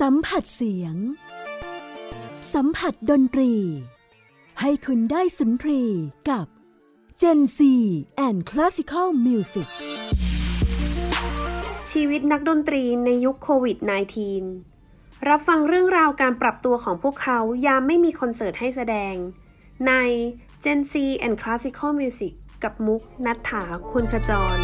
สัมผัสเสียง สัมผัสดนตรี ให้คุณได้สุนทรีกับ Gen C and Classical Music ชีวิตนักดนตรีในยุคโควิด -19 รับฟังเรื่องราวการปรับตัวของพวกเขายามไม่มีคอนเสิร์ตให้แสดง ใน Gen C and Classical Music กับมุกนัฐถาคุณขจร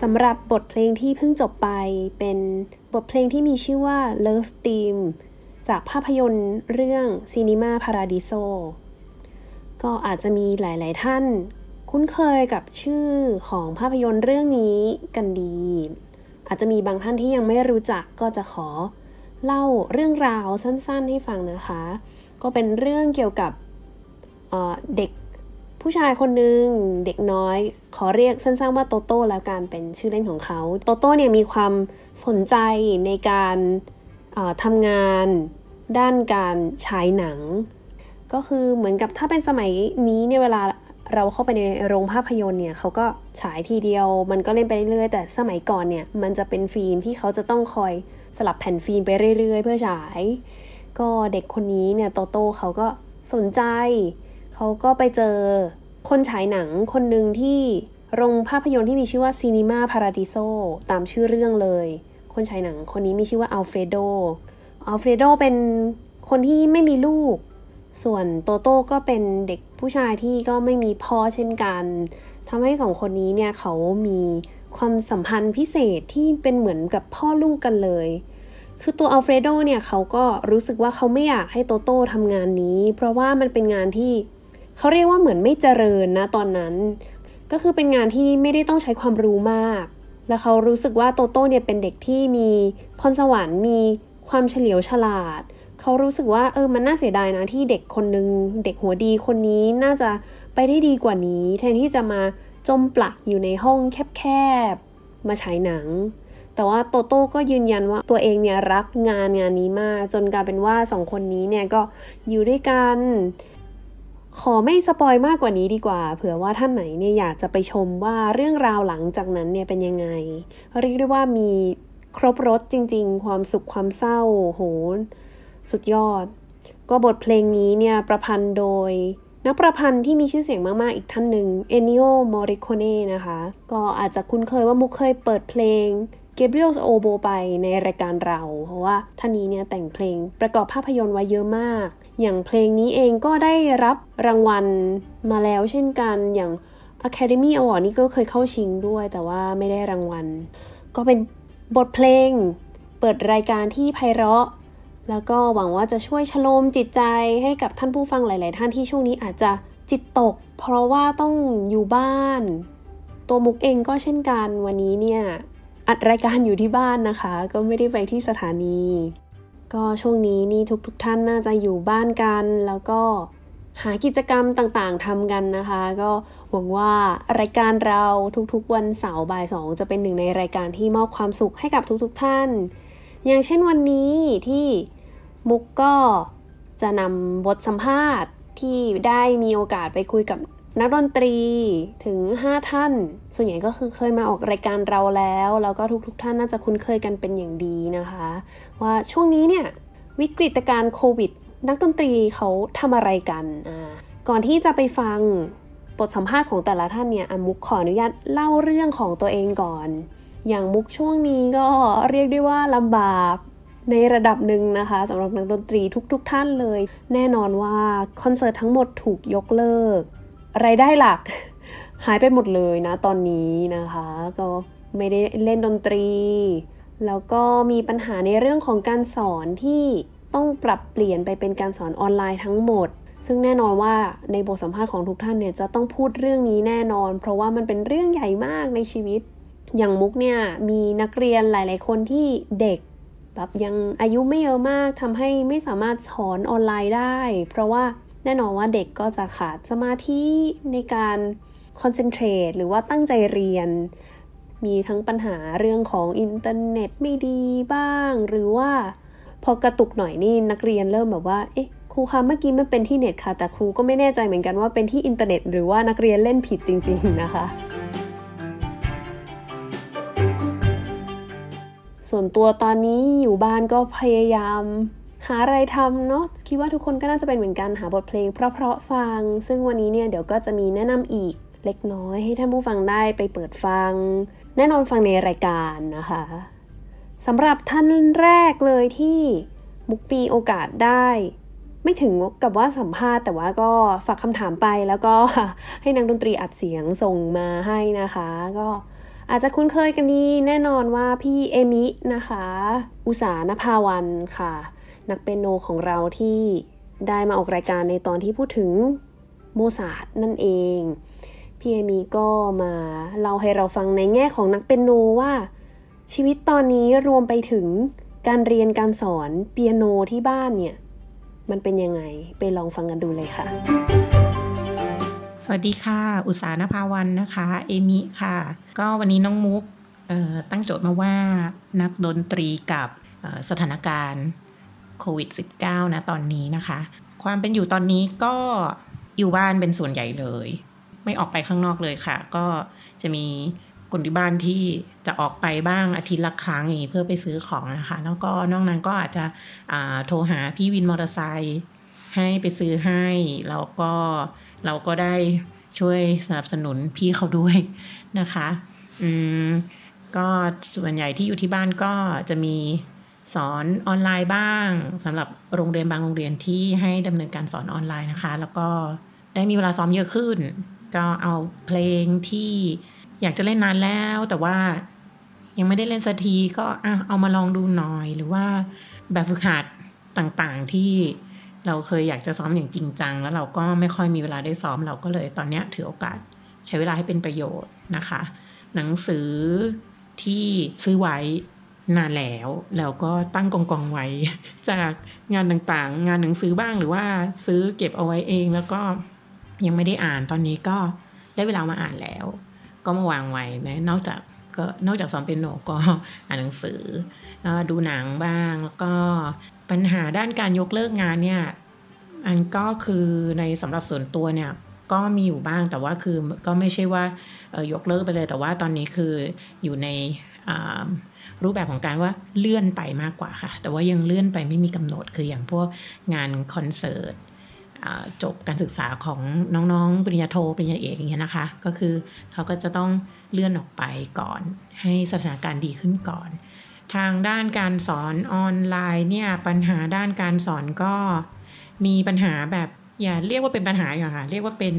สำหรับบทเพลงที่เพิ่งจบไปเป็นบทเพลงที่มีชื่อว่า Love Theme จากภาพยนตร์เรื่อง Cinema Paradiso ก็อาจจะมีหลาย ๆ ท่าน คุ้นเคยกับชื่อของภาพยนตร์เรื่องนี้กันดี อาจจะมีบางท่านที่ยังไม่รู้จักก็จะขอ เล่าเรื่องราวสั้น ๆ ให้ฟังนะคะ ก็เป็นเรื่องเกี่ยวกับเเด็ก ผู้ชายคนหนึ่งเด็กน้อย ขอเรียกสั้นๆว่าโตโต้แล้วกันเป็นชื่อเล่นของเขา โตโต้เนี่ยมีความสนใจในการทำงานด้านการฉายหนัง ก็คือเหมือนกับถ้าเป็นสมัยนี้เนี่ยเวลาเราเข้าไปในโรงภาพยนตร์เนี่ยเขาก็ฉายทีเดียว มันก็เล่นไปเรื่อยๆแต่สมัยก่อนเนี่ยมันจะเป็นฟิล์มที่เขาจะต้องคอยสลับแผ่นฟิล์มไปเรื่อยๆ เพื่อฉาย ก็เด็กคนนี้เนี่ยโตโต้เขาก็สนใจ เขาก็ไปเจอคนฉายหนังคนหนึ่งที่โรงภาพยนตร์ที่มีชื่อว่า Cinema Paradiso ตามชื่อเรื่องเลย คนฉายหนังคนนี้มีชื่อว่าอัลเฟรโด อัลเฟรโดเป็นคนที่ไม่มีลูก ส่วนโตโต้ก็เป็นเด็กผู้ชายที่ก็ไม่มีพ่อเช่นกันทำให้สองคนนี้เนี่ยเขามีความสัมพันธ์พิเศษที่เป็นเหมือนกับพ่อลูกกันเลย คือตัวอัลเฟรโดเนี่ยเขาก็รู้สึกว่าเขาไม่อยากให้โตโต้ทำงานนี้ เพราะว่ามันเป็นงานที่ เขาเรียกว่าเหมือนไม่เจริญนะตอนนั้น ก็คือเป็นงานที่ไม่ได้ต้องใช้ความรู้มาก แล้วเขารู้สึกว่าโตโต้เนี่ยเป็นเด็กที่มีพรสวรรค์มีความเฉลียวฉลาด เขารู้สึกว่าเออมันน่าเสียดายนะที่เด็กคนนึง เด็กหัวดีคนนี้น่าจะไปได้ดีกว่านี้ แทนที่จะมาจมปลักอยู่ในห้องแคบๆมาฉายหนัง แต่ว่าโตโต้ก็ยืนยันว่าตัวเองเนี่ยรักงานงานนี้มาก จนกลายเป็นว่าสองคนนี้เนี่ยก็อยู่ด้วยกัน ขอไม่สปอยมากกว่านี้ดีกว่า เผื่อว่าท่านไหนเนี่ยอยากจะไปชมว่าเรื่องราวหลังจากนั้นเนี่ยเป็นยังไง เรียกได้ว่ามีครบรถจริง ๆ ความสุขความเศร้าโหสุดยอด ก็บทเพลงนี้เนี่ยประพันธ์โดยนักประพันธ์ที่มีชื่อเสียงมาก ๆ อีกท่านหนึ่งเอนิโอมอริโคเน่นะคะ ก็อาจจะคุ้นเคยว่ามุกเคยเปิดเพลงเกเบรียลโอโบไปในรายการเรา เพราะว่าท่านนี้เนี่ยแต่งเพลงประกอบภาพยนตร์ไว้เยอะมาก อย่างเพลงนี้เองก็ได้รับรางวัลมาแล้วเช่นกันอย่าง Academy Award นี่ก็เคยเข้าชิงด้วย แต่ว่าไม่ได้รางวัล ก็เป็นบทเพลง เปิดรายการที่ไพเราะ แล้วก็หวังว่าจะช่วยชโลมจิตใจให้กับท่านผู้ฟังหลาย ๆ ท่านที่ช่วงนี้อาจจะจิตตก เพราะว่าต้องอยู่บ้าน ตัวมุกเองก็เช่นกันวันนี้เนี่ยอัดรายการอยู่ที่บ้านนะคะ ก็ไม่ได้ไปที่สถานี ก็ช่วงนี้นี่ทุกๆทท่านน่าจะอยู่บ้านกัน แล้วก็หากิจกรรมต่างๆทำกันนะคะ ก็หวังว่ารายการเราทุกๆ วันเสาร์บ่ายสองจะเป็นหนึ่งในรายการที่มอบความสุขให้กับทุกๆท่าน อย่างเช่นวันนี้ที่มุกก็จะนำบทสัมภาษณ์ที่ได้มีโอกาสไปคุยกับ นักดนตรีถึง 5 ท่าน ส่วนใหญ่ก็คือเคยมาออกรายการเราแล้ว แล้วก็ทุกๆทท่านน่าจะคุ้นเคยกันเป็นอย่างดีนะคะ ว่าช่วงนี้เนี่ยวิกฤตการโควิด นักดนตรีเขาทำอะไรกันอ่าก่อนที่จะไปฟังบทสัมภาษณ์ของแต่ละท่านเนี่ยอมุกขออนุญาตเล่าเรื่องของตัวเองก่อน อย่างมุกช่วงนี้ก็เรียกได้ว่าลำบากในระดับหนึ่งนะคะสำหรับนักดนตรีทุกๆทท่านเลย แน่นอนว่าคอนเสิร์ตทั้งหมดถูกยกเลิก รายได้หลัก หายไปหมดเลยนะตอนนี้นะคะ ก็ไม่ได้เล่นดนตรี แล้วก็มีปัญหาในเรื่องของการสอนที่ต้องปรับเปลี่ยนไปเป็นการสอนออนไลน์ทั้งหมด ซึ่งแน่นอนว่าในบทสัมภาษณ์ของทุกท่านเนี่ยจะต้องพูดเรื่องนี้แน่นอน เพราะว่ามันเป็นเรื่องใหญ่มากในชีวิต อย่างมุกเนี่ยมีนักเรียนหลาย ๆ คนที่เด็กแบบยังอายุไม่เยอะมากทำให้ไม่สามารถสอนออนไลน์ได้ เพราะว่า แน่นอนว่าเด็กก็จะขาดสมาธิในการ concentrate หรือว่าตั้งใจเรียน มีทั้งปัญหาเรื่องของอินเทอร์เน็ตไม่ดีบ้าง หรือว่าพอกระตุกหน่อยนี่นักเรียนเริ่มแบบว่า เอ๊ะครูคะเมื่อกี้มันเป็นที่เน็ตค่ะ แต่ครูก็ไม่แน่ใจเหมือนกันว่าเป็นที่อินเทอร์เน็ต หรือว่านักเรียนเล่นผิดจริง ๆ นะคะ ส่วนตัวตอนนี้อยู่บ้านก็พยายาม หาอะไรทำเนาะคิดว่าทุกคนก็น่าจะเป็นเหมือนกันหาบทเพลงเพราะๆฟัง ซึ่งวันนี้เนี่ยเดี๋ยวก็จะมีแนะนำอีกเล็กน้อยให้ท่านผู้ฟังได้ไปเปิดฟัง แน่นอนฟังในรายการนะคะสำหรับท่านแรกเลยที่มุกปีโอกาสได้ ไม่ถึงกับว่าสัมภาษณ์ แต่ว่าก็ฝากคำถามไปแล้วก็ให้นักดนตรีอัดเสียงส่งมาให้นะคะ ก็อาจจะคุ้นเคยกันดีแน่นอนว่าพี่เอมินะคะ อุสานภาวันค่ะ นักเปียโนของเราที่ได้มาออกรายการในตอนที่พูดถึงโมซาร์ทนั่นเอง พี่เอมิก็มาเล่าให้เราฟังในแง่ของนักเปียโนว่า ชีวิตตอนนี้รวมไปถึงการเรียนการสอนเปียโนที่บ้านเนี่ย มันเป็นยังไงไปลองฟังกันดูเลยค่ะ สวัสดีค่ะ อุษานภาวันนะคะ เอมิค่ะ ก็วันนี้น้องมุกตั้งโจทย์มาว่านักดนตรีกับสถานการณ์ โควิด -19 นะตอนนี้นะคะ ความเป็นอยู่ตอนนี้ก็อยู่บ้านเป็นส่วนใหญ่เลย ไม่ออกไปข้างนอกเลยค่ะ ก็จะมีคนที่บ้านที่จะออกไปบ้างอาทิตย์ละครั้งอย่างนี้เพื่อไปซื้อของนะคะ แล้วก็นอกนั้นก็อาจจะโทรหาพี่วินมอเตอร์ไซค์ให้ไปซื้อให้แล้วก็เราก็ได้ช่วยสนับสนุนพี่เขาด้วยนะคะ อืมก็ส่วนใหญ่ที่อยู่ที่บ้านก็จะมี สอนออนไลน์บ้างสำหรับโรงเรียนบางโรงเรียนที่ให้ดำเนินการสอนออนไลน์นะคะ แล้วก็ได้มีเวลาซ้อมเยอะขึ้น ก็เอาเพลงที่อยากจะเล่นนานแล้ว แต่ว่ายังไม่ได้เล่นสักทีก็เอามาลองดูหน่อย หรือว่าแบบฝึกหัดต่างๆที่เราเคยอยากจะซ้อมอย่างจริงจัง แล้วเราก็ไม่ค่อยมีเวลาได้ซ้อมเราก็เลยตอนนี้ถือโอกาสใช้เวลาให้เป็นประโยชน์นะคะ หนังสือที่ซื้อไว้ นานแล้วแล้วก็ตั้งกองกองไว้ จากงานต่างๆ งานหนังสือบ้างหรือว่าซื้อเก็บเอาไว้เองแล้วก็ยังไม่ได้อ่านตอนนี้ก็ได้เวลามาอ่านแล้ว ก็มาวางไว้นะนอกจากก็นอกจากซ้อมเป็นโนก็อ่านหนังสือดูหนังบ้างแล้วก็ปัญหาด้านการยกเลิกงานเนี่ยอันก็คือในสำหรับส่วนตัวเนี่ยก็มีอยู่บ้างแต่ว่าคือก็ไม่ใช่ว่ายกเลิกไปเลยแต่ว่าตอนนี้คืออยู่ใน รูปแบบของการว่าเลื่อนไปมากกว่าค่ะ แต่ว่ายังเลื่อนไปไม่มีกำหนดคืออย่างพวกงานคอนเสิร์ตจบการศึกษาของน้องๆ ปริญญาโทปริญญาเอกอย่างเงี้ยนะคะ ก็คือเขาก็จะต้องเลื่อนออกไปก่อน ให้สถานการณ์ดีขึ้นก่อน ทางด้านการสอนออนไลน์เนี่ยปัญหาด้านการสอนก็มีปัญหาแบบ อย่าเรียกว่าเป็นปัญหาอย่าค่ะ เรียกว่าเป็น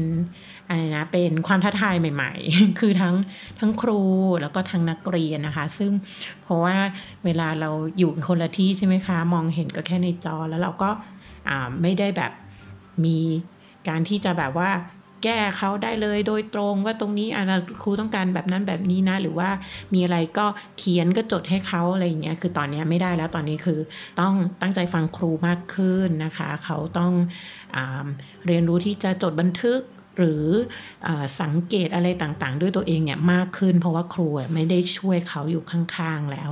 อะไรนะเป็นความท้าทายใหม่ ๆ คือทั้งทั้งครูแล้วก็ทั้งนักเรียนนะคะ ซึ่งเพราะว่าเวลาเราอยู่คนละที่ใช่ไหมคะ มองเห็นก็แค่ในจอแล้วเราก็ไม่ได้แบบมีการที่จะแบบว่า แก้เขาได้เลยโดยตรงว่าตรงนี้อะครูต้องการแบบนั้นแบบนี้นะ หรือว่ามีอะไรก็เขียนก็จดให้เขาอะไรอย่างเงี้ยคือตอนนี้ไม่ได้แล้วตอนนี้คือต้องตั้งใจฟังครูมากขึ้นนะคะ เขาต้องอเรียนรู้ที่จะจดบันทึกหรืออสังเกตอะไรต่างๆ ด้วยตัวเองเนี่ยมากขึ้น เพราะว่าครูไม่ได้ช่วยเขาอยู่ข้างๆแล้ว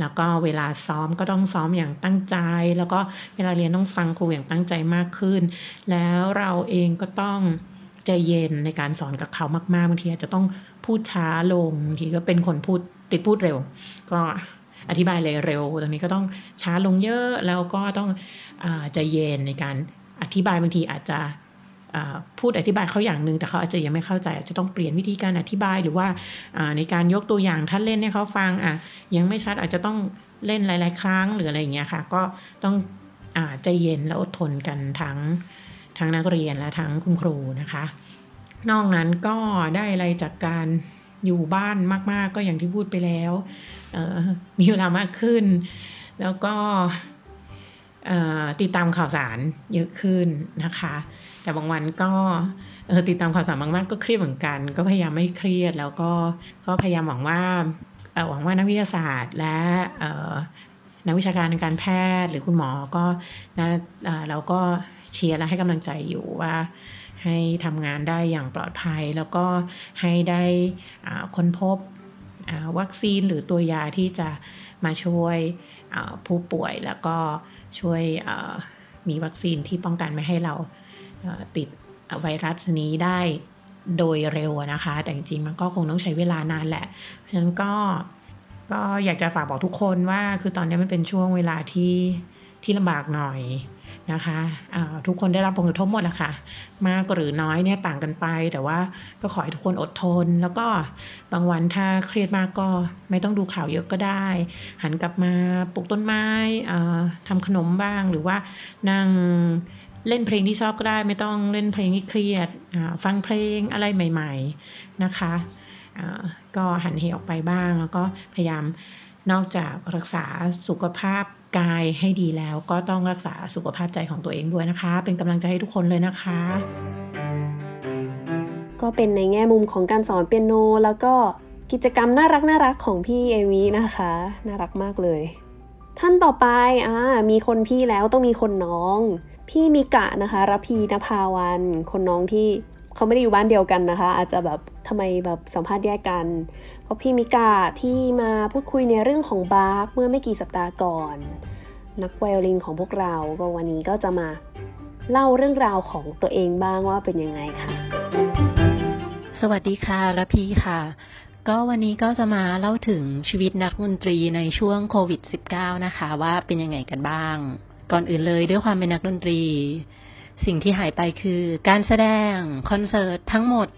แล้วก็เวลาซ้อมก็ต้องซ้อมอย่างตั้งใจ แล้วก็เวลาเรียนต้องฟังครูอย่างตั้งใจมากขึ้น แล้วเราเองก็ต้อง ใจเย็นในการสอนกับเขามากๆบางทีอาจจะต้องพูดช้าลงบางทีก็เป็นคนพูดติดพูดเร็ว ก็อธิบายเลยเร็วตรงนี้ก็ต้องช้าลงเยอะแล้วก็ต้องใจเย็นในการอธิบายบางทีอาจจะพูดอธิบายเขาอย่างหนึ่งแต่เขาอาจจะยังไม่เข้าใจ อาจจะต้องเปลี่ยนวิธีการอธิบายหรือว่าในการยกตัวอย่างท่านเล่นให้เขาฟังอะยังไม่ชัดอาจจะต้องเล่นหลาย ๆ ครั้งหรืออะไรอย่างเงี้ยค่ะ ก็ต้องใจเย็นและอดทนกันทั้ง ทั้งนักเรียนและทั้งคุณครูนะคะ นอกนั้นก็ได้อะไรจากการอยู่บ้านมาก ๆ ก็อย่างที่พูดไปแล้วมีเวลามากขึ้น แล้วก็ติดตามข่าวสารเยอะขึ้นนะคะ แต่บางวันก็ติดตามข่าวสารมากๆก็เครียดเหมือนกัน ก็พยายามไม่เครียดแล้วก็ก็พยายามหวังว่าหวังว่านักวิทยาศาสตร์ และนักวิชาการทางการแพทย์หรือคุณหมอก็นะเราก็ เชียร์และให้กำลังใจอยู่ว่าให้ทำงานได้อย่างปลอดภัย แล้วก็ให้ได้ค้นพบวัคซีนหรือตัวยาที่จะมาช่วยผู้ป่วยแล้วก็ช่วยมีวัคซีนที่ป้องกันไม่ให้เราติดไวรัสนี้ได้โดยเร็วนะคะ แต่จริงๆมันก็คงต้องใช้เวลานานแหละเพราะฉะนั้นก็ก็อยากจะฝากบอกทุกคนว่าคือตอนนี้มันเป็นช่วงเวลาที่ที่ลำบากหน่อย นะคะทุกคนได้รับผลกระทบหมดนะคะมากหรือน้อยเนี่ยต่างกันไป แต่ว่าก็ขอให้ทุกคนอดทน แล้วก็บางวันถ้าเครียดมากก็ไม่ต้องดูข่าวเยอะก็ได้ หันกลับมาปลูกต้นไม้ทำขนมบ้างหรือว่านั่งเล่นเพลงที่ชอบก็ได้ ไม่ต้องเล่นเพลงที่เครียดฟังเพลงอะไรใหม่ ๆนะคะก็หันเหออกไปบ้างแล้วก็พยายามนอกจากรักษาสุขภาพ กายให้ดีแล้วก็ต้องรักษาสุขภาพใจของตัวเองด้วยนะคะ เป็นกำลังใจให้ทุกคนเลยนะคะ ก็เป็นในแง่มุมของการสอนเปียโน แล้วก็กิจกรรมน่ารักน่ารักของพี่เอวีนะคะ น่ารักมากเลย ท่านต่อไปอ่ามีคนพี่แล้วต้องมีคนน้อง พี่มิกะนะคะรพีนภาวัน คนน้องที่ เขาไม่ได้อยู่บ้านเดียวกันนะคะ อาจจะแบบทำไมแบบสัมภาษณ์แยกกัน ก็พี่มิกาที่มาพูดคุยในเรื่องของบาร์กเมื่อไม่กี่สัปดาห์ก่อน นักไวโอลินของพวกเราก็วันนี้ก็จะมาเล่าเรื่องราวของตัวเองบ้างว่าเป็นยังไงค่ะ สวัสดีค่ะระพีค่ะ ก็วันนี้ก็จะมาเล่าถึงชีวิตนักดนตรีในช่วงโควิด -19 นะคะ ว่าเป็นยังไงกันบ้าง ก่อนอื่นเลยด้วยความเป็นนักดนตรี สิ่งที่หายไปคือการแสดงคอนเสิร์ตทั้งหมด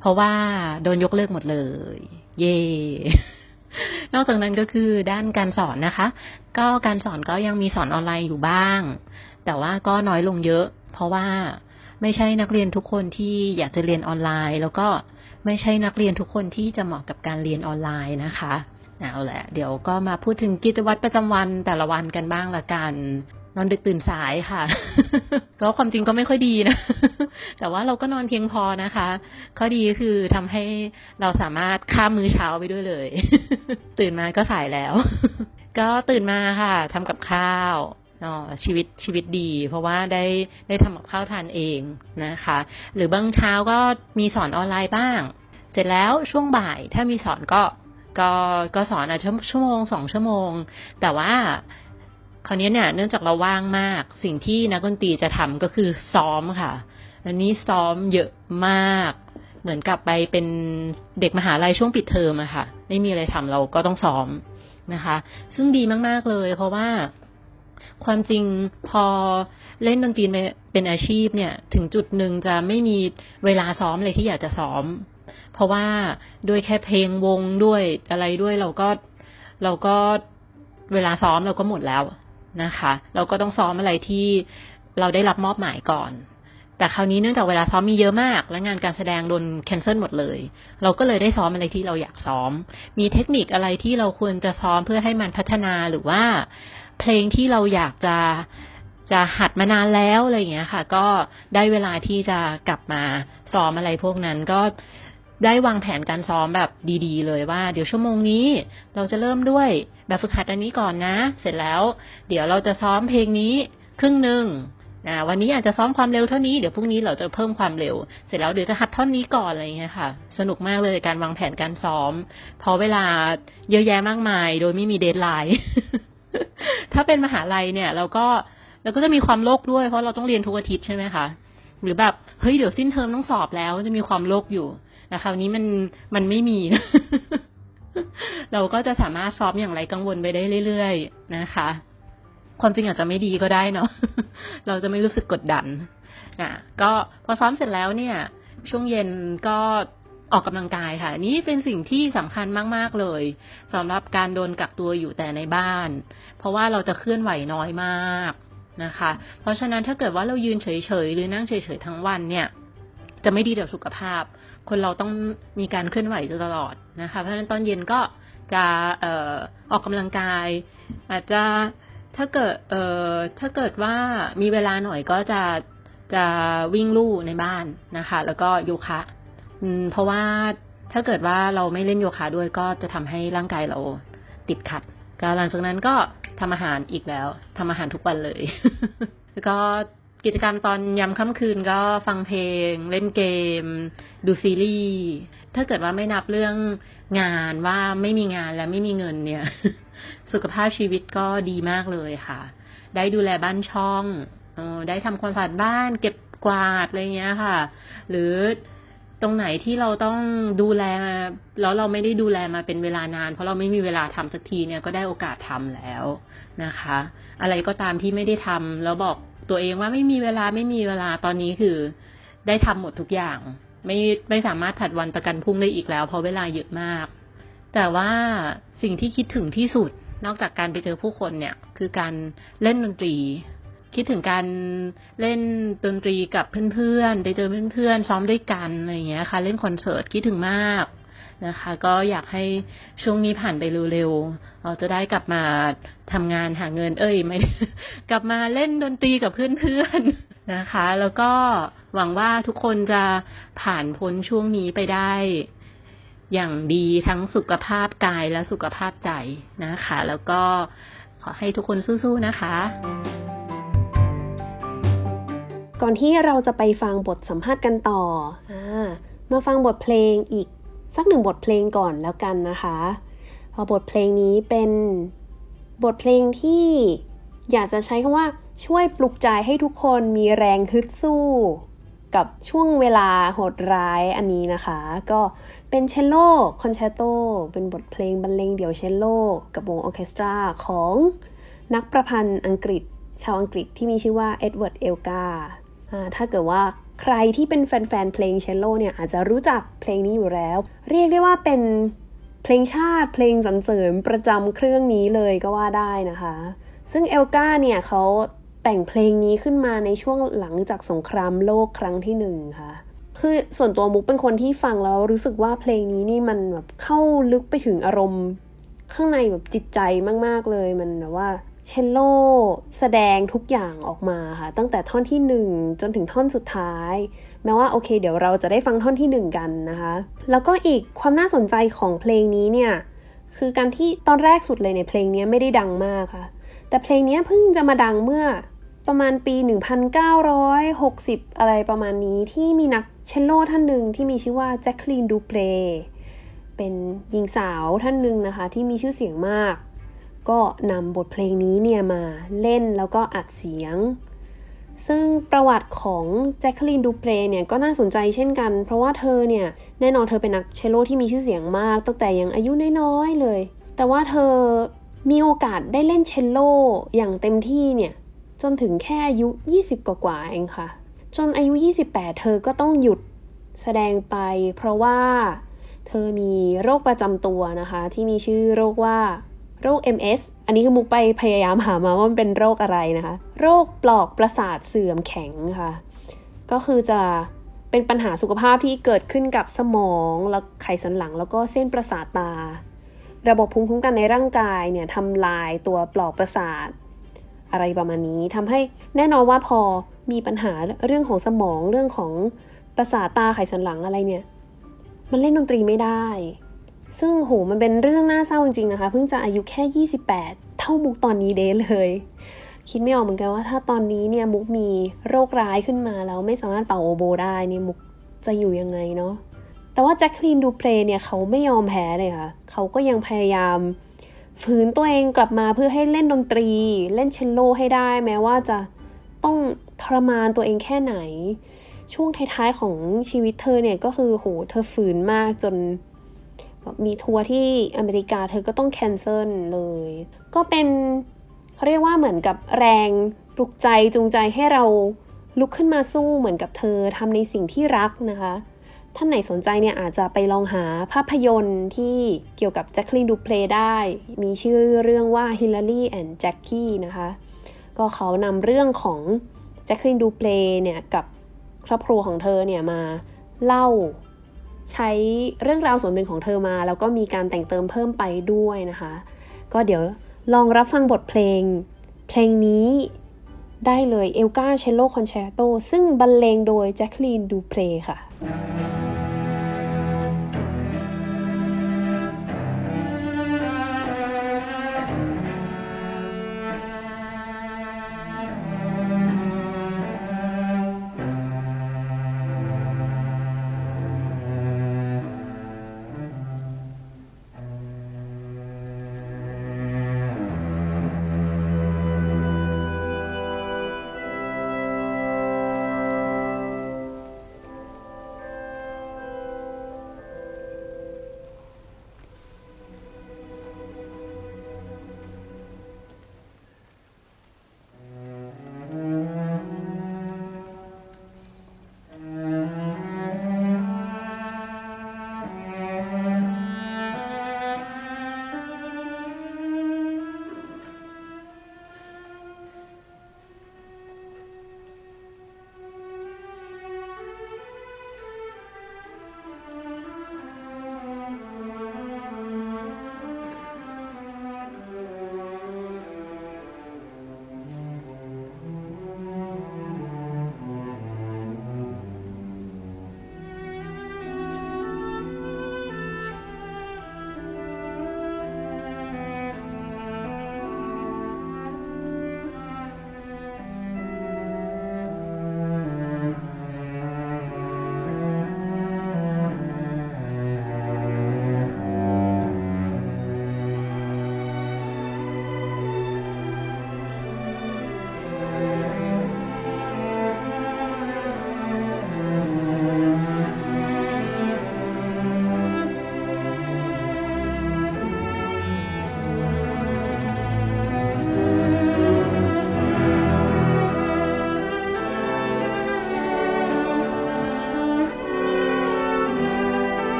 เพราะว่าโดนยกเลิกหมดเลย เย่นอกจากนั้นก็คือด้านการสอนนะคะ ก็การสอนก็ยังมีสอนออนไลน์อยู่บ้าง แต่ว่าก็น้อยลงเยอะ เพราะว่าไม่ใช่นักเรียนทุกคนที่อยากจะเรียนออนไลน์ แล้วก็ไม่ใช่นักเรียนทุกคนที่จะเหมาะกับการเรียนออนไลน์นะคะเอาแหละ เดี๋ยวก็มาพูดถึงกิจวัตรประจำวันแต่ละวันกันบ้างละกัน นอนดึกตื่นสายค่ะ ก็ความจริงก็ไม่ค่อยดีนะ แต่ว่าเราก็นอนเพียงพอนะคะ ข้อดีคือทำให้เราสามารถข้ามมื้อเช้าไปด้วยเลย ตื่นมาก็สายแล้ว ก็ตื่นมาค่ะทำกับข้าวออชีวิตชีวิตดี เพราะว่าได้ได้ทำกับข้าวทานเองนะคะ หรือบางเช้าก็มีสอนออนไลน์บ้าง เสร็จแล้วช่วงบ่ายถ้ามีสอนก็ก็ก็สอนอะชั่วโมงสองชั่วโมง แต่ว่า คราวนี้เนี่ยเนื่องจากเราว่างมาก สิ่งที่นักดนตรีจะทำก็คือซ้อมค่ะ อันนี้ซ้อมเยอะมาก เหมือนกับไปเป็นเด็กมหาลัยช่วงปิดเทอมอะค่ะ ไม่มีอะไรทำเราก็ต้องซ้อมนะคะ ซึ่งดีมาก ๆเลย เพราะว่าความจริงพอเล่นดนตรีเป็นอาชีพเนี่ย ถึงจุดหนึ่งจะไม่มีเวลาซ้อมเลยที่อยากจะซ้อม เพราะว่าด้วยแค่เพลงวงด้วยอะไรด้วยเราก็เราก็เวลาซ้อมเราก็หมดแล้ว นะคะ เราก็ต้องซ้อมอะไรที่เราได้รับมอบหมายก่อน แต่คราวนี้เนื่องจากเวลาซ้อมมีเยอะมาก และงานการแสดงโดนแคนเซิลหมดเลย เราก็เลยได้ซ้อมอะไรที่เราอยากซ้อม มีเทคนิคอะไรที่เราควรจะซ้อมเพื่อให้มันพัฒนาหรือว่า เพลงที่เราอยากจะจะหัดมานานแล้วอะไรอย่างเงี้ยค่ะ ก็ได้เวลาที่จะกลับมาซ้อมอะไรพวกนั้นก็ ได้วางแผนการซ้อมแบบดีๆ เลยว่า เดี๋ยวชั่วโมงนี้เราจะเริ่มด้วยแบบฝึกหัดอันนี้ก่อนนะ เสร็จแล้ว เดี๋ยวเราจะซ้อมเพลงนี้ครึ่งหนึ่งนะวันนี้อาจจะซ้อมความเร็วเท่านี้เดี๋ยวพรุ่งนี้เราจะเพิ่มความเร็ว เสร็จแล้วเดี๋ยวจะหัดท่อนนี้ก่อนอะไรเงี้ยค่ะ สนุกมากเลยการวางแผนการซ้อม พอเวลาเยอะแยะมากมาย โดยไม่มีเดทไลน์ถ้าเป็นมหาลัยเนี่ย เราก็เราก็จะมีความโลกด้วยเพราะเราต้องเรียนทุกอาทิตย์ใช่ไหมคะหรือแบบเฮ้ยเดี๋ยวสิ้นเทอมต้องสอบแล้วจะมีความโลกอยู่ แต่คราวนี้มันมันไม่มี เราก็จะสามารถซ้อมอย่างไรกังวลไปได้เรื่อยๆนะคะ ความจริงอาจจะไม่ดีก็ได้เนาะเราจะไม่รู้สึกกดดันนะก็พอซ้อมเสร็จแล้วเนี่ย ช่วงเย็นก็ออกกำลังกายค่ะ นี่เป็นสิ่งที่สำคัญมาก ๆ เลยสำหรับการโดนกักตัวอยู่แต่ในบ้าน เพราะว่าเราจะเคลื่อนไหวน้อยมากนะคะ เพราะฉะนั้นถ้าเกิดว่าเรายืนเฉย ๆ หรือนั่งเฉย ๆ ทั้งวันเนี่ย จะไม่ดีต่อสุขภาพ คนเราต้องมีการเคลื่อนไหวตลอดนะคะ เพราะฉะนั้นตอนเย็นก็จะเอ่อออกกำลังกาย อาจจะถ้าเกิดเอ่อถ้าเกิดว่ามีเวลาหน่อยก็จะจะวิ่งลู่ในบ้านนะคะ แล้วก็โยคะเพราะว่าถ้าเกิดว่าเราไม่เล่นโยคะด้วยก็จะทำให้ร่างกายเราติดขัดก็หลังจากนั้นก็ทำอาหารอีกแล้วทำอาหารทุกวันเลย แล้วก็ กิจกรรมตอนยามค่ำคืนก็ฟังเพลง เล่นเกม ดูซีรีส์ ถ้าเกิดว่าไม่นับเรื่องงานว่าไม่มีงานและไม่มีเงินเนี่ย สุขภาพชีวิตก็ดีมากเลยค่ะ ได้ดูแลบ้านช่องออได้ทำความสะอาดบ้านเก็บกวาดอะไรเงี้ยค่ะ หรือตรงไหนที่เราต้องดูแลแล้วเราไม่ได้ดูแลมาเป็นเวลานาน เพราะเราไม่มีเวลาทำสักทีเนี่ยก็ได้โอกาสทำแล้วนะคะ อะไรก็ตามที่ไม่ได้ทำแล้วบอก ตัวเองว่าไม่มีเวลาไม่มีเวลาตอนนี้คือ ได้ทำหมดทุกอย่าง ไม่ไม่สามารถผัดวันประกันพรุ่งได้อีกแล้ว เพราะเวลาเยอะมาก แต่ว่าสิ่งที่คิดถึงที่สุดนอกจากการไปเจอผู้คนเนี่ย คือการเล่นดนตรี คิดถึงการเล่นดนตรีกับเพื่อนๆได้เจอเพื่อนๆซ้อมด้วยกันอะไรอย่างเงี้ยค่ะ เล่นคอนเสิร์ตคิดถึงมาก นะคะ ก็อยากให้ช่วงนี้ผ่านไปเร็วๆเราจะได้กลับมาทำงานหาเงิน เอ้ยไม่ กลับมาเล่นดนตรีกับเพื่อนๆนะคะ แล้วก็หวังว่าทุกคนจะผ่านพ้นช่วงนี้ไปได้อย่างดีทั้งสุขภาพกายและสุขภาพใจนะคะ แล้วก็ขอให้ทุกคนสู้ๆนะคะ ก่อนที่เราจะไปฟังบทสัมภาษณ์กันต่ออมาฟังบทเพลงอีก สักหนึ่งบทเพลงก่อนแล้วกันนะคะพอบทเพลงนี้เป็นบทเพลงที่อยากจะใช้คำว่าช่วยปลุกใจให้ทุกคนมีแรงฮึดสู้ กับช่วงเวลาโหดร้ายอันนี้นะคะ ก็เป็นเชลโลคอนแชร์โตเป็นบทเพลงบรรเลงเดี่ยวเชลโลกับวงออเคสตราของนักประพันธ์อังกฤษ ชาวอังกฤษที่มีชื่อว่าเอ็ดเวิร์ดเอลการ์ถ้าเกิดว่า ใครที่เป็นแฟนๆเพลงเชลโลเนี่ยอาจจะรู้จักเพลงนี้อยู่แล้ว เรียกได้ว่าเป็นเพลงชาติเพลงสรรเสริญประจำเครื่องนี้เลยก็ว่าได้นะคะ ซึ่งเอลกาเนี่ยเขาแต่งเพลงนี้ขึ้นมาในช่วงหลังจากสงครามโลกครั้งที่หนึ่งค่ะ คือส่วนตัวมุกเป็นคนที่ฟังแล้วรู้สึกว่าเพลงนี้นี่มันแบบเข้าลึกไปถึงอารมณ์ ข้างในแบบจิตใจมาก ๆเลยมันแบบว่า เชลโลแสดงทุกอย่างออกมาค่ะ ตั้งแต่ท่อนที่ 1 จนถึงท่อนสุดท้าย แม้ว่าโอเค เดี๋ยวเราจะได้ฟังท่อนที่ 1 กันนะคะ แล้วก็อีกความน่าสนใจของเพลงนี้เนี่ย คือการที่ตอนแรกสุดเลยในเพลงนี้ไม่ได้ดังมากค่ะ แต่เพลงนี้เพิ่งจะมาดังเมื่อประมาณปี 1960 อะไรประมาณนี้ที่มีนักเชลโลท่านหนึ่งที่มีชื่อว่าแจ็คลีนดูเพลเป็นหญิงสาวท่านหนึ่งนะคะ ที่มีชื่อเสียงมาก ก็นำบทเพลงนี้เนี่ยมาเล่นแล้วก็อัดเสียง ซึ่งประวัติของแจ็คคลีนดูเพลเนี่ยก็น่าสนใจเช่นกัน เพราะว่าเธอเนี่ยแน่นอนเธอเป็นนักเชลโลที่มีชื่อเสียงมาก ตั้งแต่ยังอายุน้อยๆเลย แต่ว่าเธอมีโอกาสได้เล่นเชลโลอย่างเต็มที่เนี่ยจนถึงแค่อายุ 20 กว่าๆเองค่ะ จนอายุ 28 เธอก็ต้องหยุดแสดงไปเพราะว่าเธอมีโรคประจำตัวนะคะ ที่มีชื่อโรคว่า โรค MS อันนี้คือมุกไปพยายามหามาว่ามันเป็นโรคอะไรนะคะ โรคปลอกประสาทเสื่อมแข็งค่ะ ก็คือจะเป็นปัญหาสุขภาพที่เกิดขึ้นกับสมองและไขสันหลัง แล้วก็เส้นประสาทตา ระบบภูมิคุ้มกันในร่างกายเนี่ยทำลายตัวปลอกประสาท อะไรประมาณนี้ทำให้แน่นอนว่าพอมีปัญหาเรื่องของสมองเรื่องของประสาทตาไขสันหลังอะไรเนี่ย มันเล่นดนตรีไม่ได้ ซึ่งโหมันเป็นเรื่องน่าเศร้าจริงๆนะคะ เพิ่งจะอายุแค่ 28 เท่ามุกตอนนี้เดเลย คิดไม่ออกเหมือนกันว่าถ้าตอนนี้เนี่ยมุกมีโรคร้ายขึ้นมาแล้วไม่สามารถเป่าโอโบได้นี่มุกจะอยู่ยังไงเนาะแต่ว่าแจ็คคลีนดูเพลเนี่ยเขาไม่ยอมแพ้เลยค่ะ เขาก็ยังพยายามฝืนตัวเองกลับมาเพื่อให้เล่นดนตรี เล่นเชลโลให้ได้ แม้ว่าจะต้องทรมานตัวเองแค่ไหน ช่วงท้ายๆของชีวิตเธอเนี่ยก็คือโหเธอฝืนมากจน มีทัวร์ที่อเมริกาเธอก็ต้องแคนเซิลเลย ก็เป็นเขาเรียกว่าเหมือนกับแรงปลุกใจจูงใจให้เราลุกขึ้นมาสู้เหมือนกับเธอทำในสิ่งที่รักนะคะ ท่านไหนสนใจเนี่ยอาจจะไปลองหาภาพยนตร์ที่เกี่ยวกับแจ็คลีนดูเพลได้ มีชื่อเรื่องว่า Hillary and Jackie นะคะ ก็เขานำเรื่องของแจ็คลีนดูเปรเนี่ยกับครอบครัวของเธอเนี่ยมาเล่า ใช้เรื่องราวส่วนหนึ่งของเธอมา แล้วก็มีการแต่งเติมเพิ่มไปด้วยนะคะ ก็เดี๋ยวลองรับฟังบทเพลง เพลงนี้ได้เลยเอลการ์เชลโลคอนแชร์โตซึ่งบรรเลงโดยแจ็คลีนดูเปรค่ะ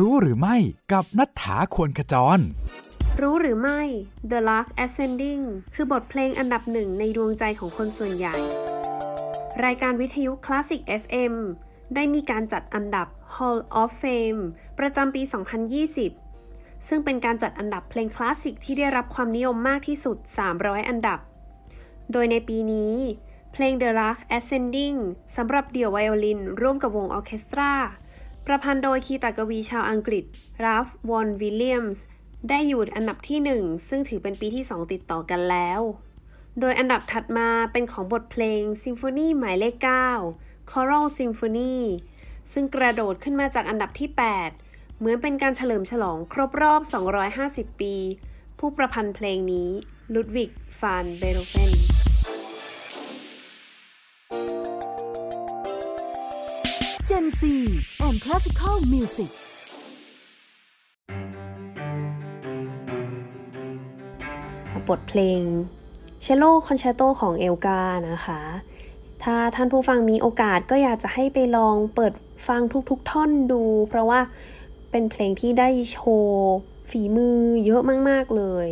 รู้หรือไม่กับนัฐธาควรขจร รู้หรือไม่ The Lark Ascending คือบทเพลงอันดับหนึ่งในดวงใจของคนส่วนใหญ่ รายการวิทยุคลาสสิก FM ได้มีการจัดอันดับ Hall of Fame ประจำปี 2020 ซึ่งเป็นการจัดอันดับเพลงคลาสสิกที่ได้รับความนิยมมากที่สุด 300 อันดับ โดยในปีนี้เพลง The Lark Ascending สำหรับเดี่ยวไวโอลิน ร่วมกับวงออเคสตรา ประพันธ์โดยคีตากวีชาวอังกฤษราล์ฟวอห์นวิลเลียมส์ได้อยู่อันดับที่ 1 ซึ่งถือเป็นปีที่ 2 ติดต่อกันแล้ว โดยอันดับถัดมาเป็นของบทเพลงซิมโฟนีหมายเลข 9 Choral Symphony ซึ่งกระโดดขึ้นมาจากอันดับที่ 8 เหมือนเป็นการเฉลิมฉลองครบรอบ 250 ปี ผู้ประพันธ์เพลงนี้ลุดวิกฟานเบโธเฟน Gen Z and Classical Music บทเพลงเชลโลคอนแชร์โตของเอลการ์นะคะ ถ้าท่านผู้ฟังมีโอกาสก็อยากจะให้ไปลองเปิดฟังทุกๆท่อนดู เพราะว่าเป็นเพลงที่ได้โชว์ฝีมือเยอะมากๆเลย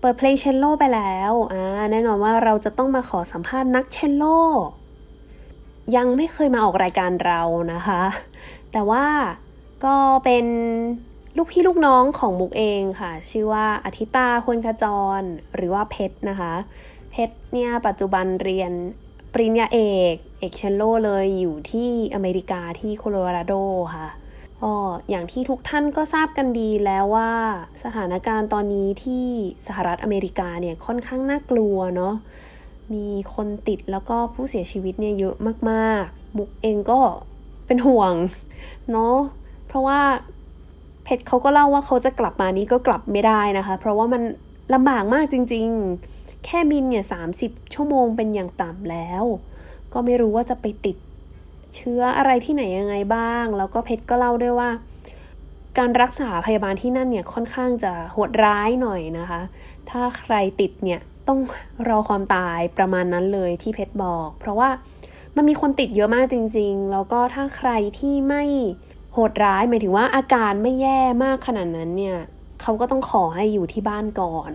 เปิดเพลงเชลโลไปแล้วอ่าแน่นอนว่าเราจะต้องมาขอสัมภาษณ์นักเชลโลยังไม่เคยมาออกรายการเรานะคะ แต่ว่าก็เป็นลูกพี่ลูกน้องของมุกเองค่ะ ชื่อว่าอาทิตาคนขจร หรือว่าเพชรนะคะ เพชรเนี่ยปัจจุบันเรียนปริญญาเอก เอกเชลโลเลยอยู่ที่อเมริกาที่โคโลราโดค่ะก็อย่างที่ทุกท่านก็ทราบกันดีแล้วว่าสถานการณ์ตอนนี้ที่สหรัฐอเมริกาเนี่ยค่อนข้างน่ากลัวเนาะมีคนติดแล้วก็ผู้เสียชีวิตเนี่ยเยอะมากๆ มุกเองก็ เป็นห่วงเนาะเพราะว่าเพชรเขาก็เล่าว่าเขาจะกลับมานี้ก็กลับไม่ได้นะคะ เพราะว่ามันลำบากมากจริง ๆ แค่บินเนี่ยสาชั่วโมงเป็นอย่างต่ำแล้ว ก็ไม่รู้ว่าจะไปติดเชื้ออะไรที่ไหนยังไงบ้าง แล้วก็เพชรก็เล่าด้วยว่า การรักษาพยาบาลที่นั่นเนี่ยค่อนข้างจะโหดร้ายหน่อยนะคะ ถ้าใครติดเนี่ยต้องรอความตายประมาณนั้นเลยที่เพชรบอก เพราะว่า มันมีคนติดเยอะมากจริง ๆ แล้วก็ถ้าใครที่ไม่โหดร้ายหมายถึงว่าอาการไม่แย่มากขนาดนั้นเนี่ยเขาก็ต้องขอให้อยู่ที่บ้านก่อน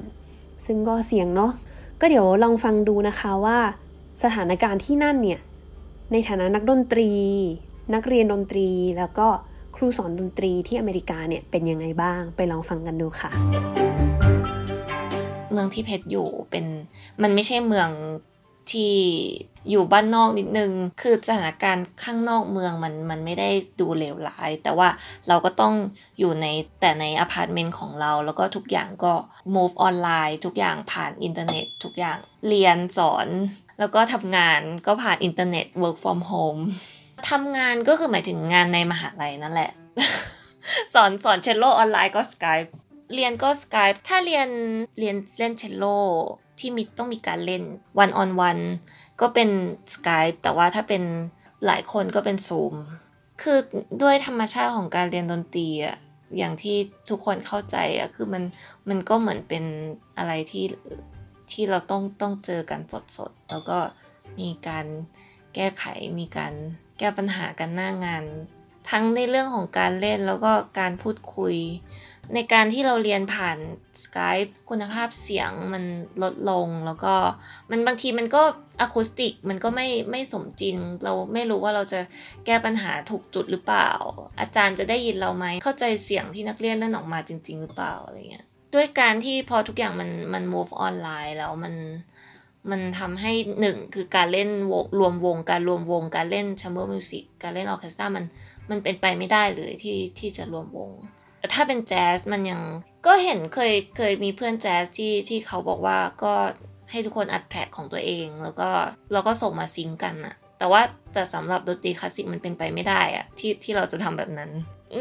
ซึ่งก็เสี่ยงเนาะก็เดี๋ยวลองฟังดูนะคะว่า สถานการณ์ที่นั่นเนี่ยในฐานะนักดนตรี นักเรียนดนตรีแล้วก็ครูสอนดนตรีที่อเมริกาเนี่ยเป็นยังไงบ้าง ไปลองฟังกันดูค่ะ เมืองที่เพชรอยู่เป็นมันไม่ใช่เมือง ที่อยู่บ้านนอกนิดนึง คือสถานการณ์ข้างนอกเมืองมันมันไม่ได้ดูเลวร้าย แต่ว่าเราก็ต้องอยู่ในแต่ในอพาร์ตเมนต์ของเรา แล้วก็ทุกอย่างก็ move ออนไลน์ ทุกอย่างผ่านอินเทอร์เน็ต ทุกอย่างเรียนสอน แล้วก็ทำงานก็ผ่านอินเทอร์เน็ต work from home ทำงานก็คือหมายถึงงานในมหาลัยนั่นแหละ สอนสอนเชลโลออนไลน์ก็ Skype เรียนก็ Skype ถ้าเรียนเรียนเล่นเชลโล ที่มีต้องมีการเล่น one on one ก็เป็น Skype แต่ว่าถ้าเป็นหลายคนก็เป็น Zoom คือด้วยธรรมชาติของการเรียนดนตรีอะอย่างที่ทุกคนเข้าใจอะคือมันมันก็เหมือนเป็นอะไรที่ที่เราต้องต้องเจอกันสดๆ แล้วก็มีการแก้ไขมีการแก้ปัญหากันหน้างาน ทั้งในเรื่องของการเล่นแล้วก็การพูดคุย ในการที่เราเรียนผ่าน Skype คุณภาพเสียงมันลดลงแล้วก็มันบางทีมันก็อะคูสติกมันก็ไม่ไม่สมจริง เราไม่รู้ว่าเราจะแก้ปัญหาถูกจุดหรือเปล่า อาจารย์จะได้ยินเราไหมเข้าใจเสียงที่นักเรียนเล่นออกมาจริง ๆ หรือเปล่าอะไรเงี้ยด้วยการที่พอทุกอย่างมันมัน move ออนไลน์แล้วมันมันทำให้หนึ่งคือการเล่นวงรวมวง การรวมวง การเล่น chamber music การเล่นออเคสตรามันมันเป็นไปไม่ได้เลยที่ที่จะรวมวง แต่ถ้าเป็นแจ๊สมันยังก็เห็นเคยเคยมีเพื่อนแจ๊สที่ที่เขาบอกว่าก็ให้ทุกคนอัด track ของตัวเองแล้วก็เราก็ส่งมา sync กันอะแต่ว่าแต่สำหรับดนตรีคลาสสิกมันเป็นไปไม่ได้อะที่ที่เราจะทำแบบนั้น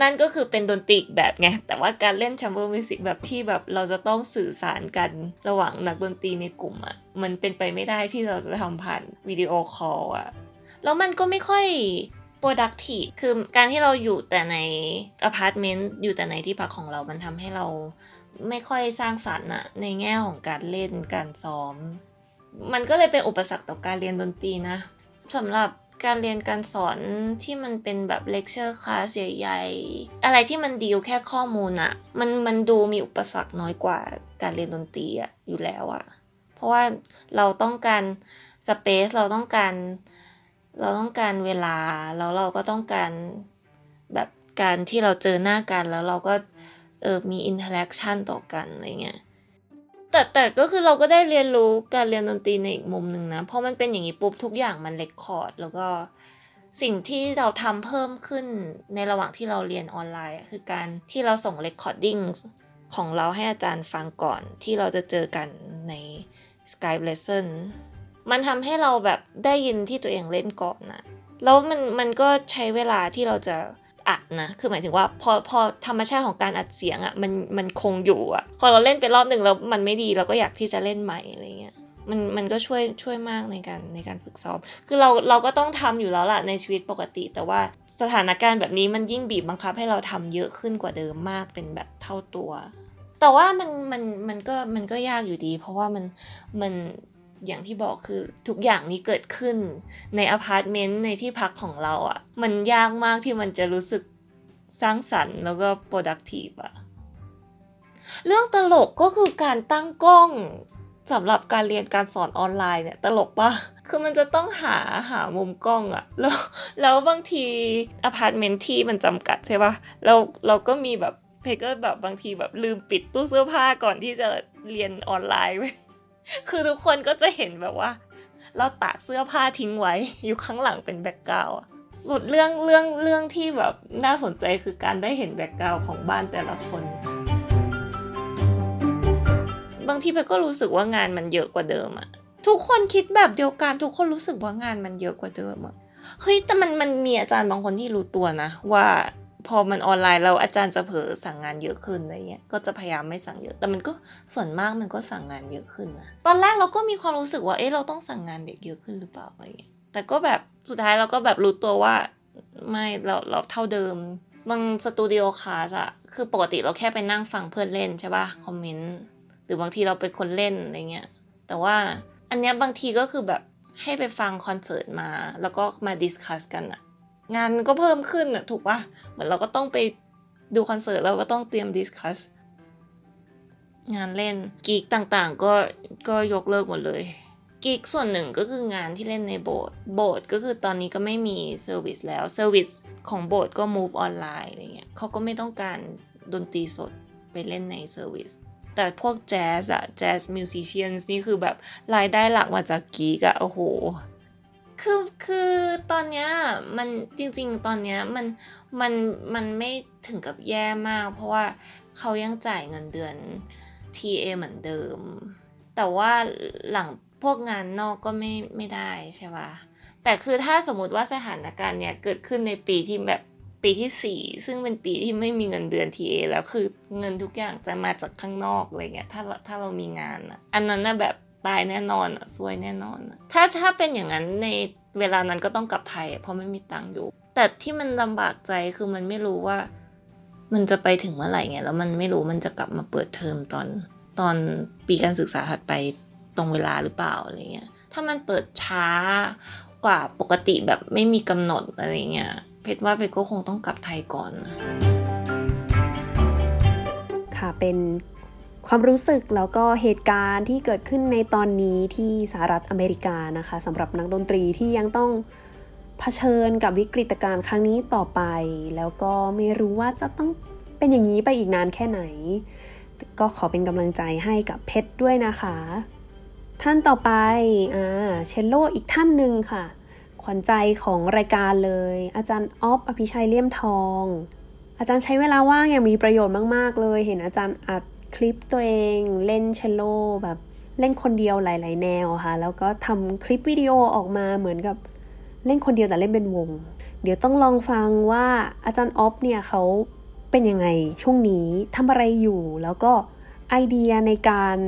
นั่นก็คือเป็นดนตรีแบบไง แต่ว่าการเล่น chamber music แบบที่แบบเราจะต้องสื่อสารกันระหว่างนักดนตรีในกลุ่มอะมันเป็นไปไม่ได้ที่เราจะทำผ่าน video call อะแล้วมันก็ไม่ค่อย productive คือการที่เราอยู่แต่ในอพาร์ตเมนต์อยู่แต่ในที่พักของเรา มันทำให้เราไม่ค่อยสร้างสรรค์อะในแง่ของการเล่นการซ้อม มันก็เลยเป็นอุปสรรคต่อการเรียนดนตรีนะสำหรับการเรียนการสอนที่มันเป็นแบบ lecture class ใหญ่ๆ อะไรที่มันดีลแค่ข้อมูลอะมันมันดูมีอุปสรรคน้อยกว่าการเรียนดนตรีอะอยู่แล้วอะเพราะว่าเราต้องการ space เราต้องการ เราต้องการเวลาแล้วเราก็ต้องการแบบการที่เราเจอหน้ากันแล้วเราก็เออมี interaction ต่อกันอะไรเงี้ยแต่แต่ก็คือเราก็ได้เรียนรู้การเรียนดนตรีในอีกมุมหนึ่งนะเพราะมันเป็นอย่างนี้ปุ๊บทุกอย่างมัน record แล้วก็สิ่งที่เราทำเพิ่มขึ้นในระหว่างที่เราเรียนออนไลน์คือการที่เราส่ง recording ของเราให้อาจารย์ฟังก่อนที่เราจะเจอกันใน Skype lesson มันทำให้เราแบบได้ยินที่ตัวเองเล่นก่อนนะแล้วมันมันก็ใช้เวลาที่เราจะอัดนะ คือหมายถึงว่าพอพอธรรมชาติของการอัดเสียงอะ่ะมันมันคงอยู่อะ่ะ พอเราเล่นไปรอบหนึ่งแล้วมันไม่ดีเราก็อยากที่จะเล่นใหม่อะไรเงี้ย มันมันก็ช่วยช่วยมากในการในการฝึกซ้อม คือเราเราก็ต้องทำอยู่แล้วล่ะในชีวิตปกติ แต่ว่าสถานการณ์แบบนี้มันยิ่งบีบบังคับให้เราทำเยอะขึ้นกว่าเดิมมากเป็นแบบเท่าตัว แต่ว่ามันมันมันก็มันก็ยากอยู่ดี เพราะว่ามันมัน อย่างที่บอกคือทุกอย่างนี้เกิดขึ้นในอพาร์ตเมนต์ในที่พักของเราอะ่ะ มันยากมากที่มันจะรู้สึกสร้างสรรค์แล้วก็ productive อะเรื่องตลกก็คือการตั้งกล้องสำหรับการเรียนการสอนออนไลน์เนี่ยตลกปะคือมันจะต้องหาหามุมกล้องอะแล้วแล้วบางทีอพาร์ตเมนต์ที่มันจำกัดใช่ปะเราเราก็มีแบบเพก็แบบบางทีแบบลืมปิดตู้เสื้อผ้าก่อนที่จะเรียนออนไลน์ไว้ คือทุกคนก็จะเห็นแบบว่า เราตากเสื้อผ้าทิ้งไว้อยู่ข้างหลังเป็น background อะหลุดเรื่องเรื่องเรื่องที่แบบน่าสนใจคือการได้เห็น background ของบ้านแต่ละคน บางทีเพก็รู้สึกว่างานมันเยอะกว่าเดิมอะทุกคนคิดแบบเดียวกันทุกคนรู้สึกว่างานมันเยอะกว่าเดิมอะเฮ้ยแต่มันมันมีอาจารย์บางคนที่รู้ตัวนะ ว่า พอมันออนไลน์แล้วอาจารย์จะเผลอสั่งงานเยอะขึ้นอะไรเงี้ยก็จะพยายามไม่สั่งเยอะ แต่มันก็ส่วนมากมันก็สั่งงานเยอะขึ้นนะตอนแรกเราก็มีความรู้สึกว่าเอ๊ะเราต้องสั่งงานเด็กเยอะขึ้นหรือเปล่าอะไรเงี้ยแต่ก็แบบสุดท้ายเราก็แบบรู้ตัวว่าไม่เราเราเท่าเดิมบางสตูดิโอคลาสอะคือปกติเราแค่ไปนั่งฟังเพื่อนเล่นใช่ป่ะคอมเมนต์หรือบางทีเราเป็นคนเล่นอะไรเงี้ยแต่ว่าอันเนี้ยบางทีก็คือแบบให้ไปฟังคอนเสิร์ตมา แล้วก็มา discuss กันอะ งานก็เพิ่มขึ้นอะถูกปะเหมือนเราก็ต้องไปดูคอนเสิร์ตเราก็ต้องเตรียม discuss งานเล่น gig ต่างๆ ก็ก็ยกเลิกหมดเลย gig ส่วนหนึ่งก็คืองานที่เล่นในโบสถ์โบสถ์ก็คือตอนนี้ก็ไม่มี service แล้ว service ของโบสถ์ก็ move ออนไลน์อะไรเงี้ยเขาก็ไม่ต้องการดนตรีสดไปเล่นใน service แต่พวกแจ๊สอะ jazz musician นี่คือแบบรายได้หลักมาจาก gig อะโอ้โห คือคือตอนเนี้ยมันจริง ๆ ตอนเนี้ยมันมันมันไม่ถึงกับแย่มาก เพราะว่าเขายังจ่ายเงินเดือน TA เหมือนเดิม แต่ว่าหลังพวกงานนอกก็ไม่ไม่ได้ใช่ปะแต่คือถ้าสมมติว่าสถานการณ์เนี้ยเกิดขึ้นในปีที่แบบปีที่สี่ซึ่งเป็นปีที่ไม่มีเงินเดือน TA แล้วคือเงินทุกอย่างจะมาจากข้างนอกอะไรเงี้ยถ้าถ้าเรามีงานอะอันนั้นน่ะแบบ ตายแน่นอนอะซวยแน่นอนอะถ้าถ้าเป็นอย่างนั้นในเวลานั้นก็ต้องกลับไทย เพราะไม่มีตังค์อยู่ แต่ที่มันลำบากใจคือมันไม่รู้ว่า มันจะไปถึงเมื่อไหร่ไงแล้วมันไม่รู้มันจะกลับมาเปิดเทอมตอนตอนปีการศึกษาถัดไปตรงเวลาหรือเปล่าอะไรเงี้ยถ้ามันเปิดช้ากว่าปกติแบบไม่มีกำหนดอะไรเงี้ยเพชรว่าเพชรก็คงต้องกลับไทยก่อนค่ะเป็น ความรู้สึกแล้วก็เหตุการณ์ที่เกิดขึ้นในตอนนี้ที่สหรัฐอเมริกานะคะสำหรับนักดนตรีที่ยังต้องเผชิญกับวิกฤตการณ์ครั้งนี้ต่อไป แล้วก็ไม่รู้ว่าจะต้องเป็นอย่างนี้ไปอีกนานแค่ไหน ก็ขอเป็นกำลังใจให้กับเพชรด้วยนะคะ ท่านต่อไปอ่าเชลโลอีกท่านหนึ่งค่ะ ขวัญใจของรายการเลย อาจารย์ออฟอภิชัยเลี่ยมทอง อาจารย์ใช้เวลาว่างอย่างมีประโยชน์มาก ๆ เลย เห็นอาจารย์อัด คลิปตัวเองเล่นเชลโลแบบเล่นคนเดียวหลาย ๆ แนวค่ะ แล้วก็ทำคลิปวิดีโอออกมาเหมือนกับเล่นคนเดียวแต่เล่นเป็นวง เดี๋ยวต้องลองฟังว่าอาจารย์ออฟเนี่ยเขาเป็นยังไงช่วงนี้ทำอะไรอยู่ แล้วก็ไอเดียในการ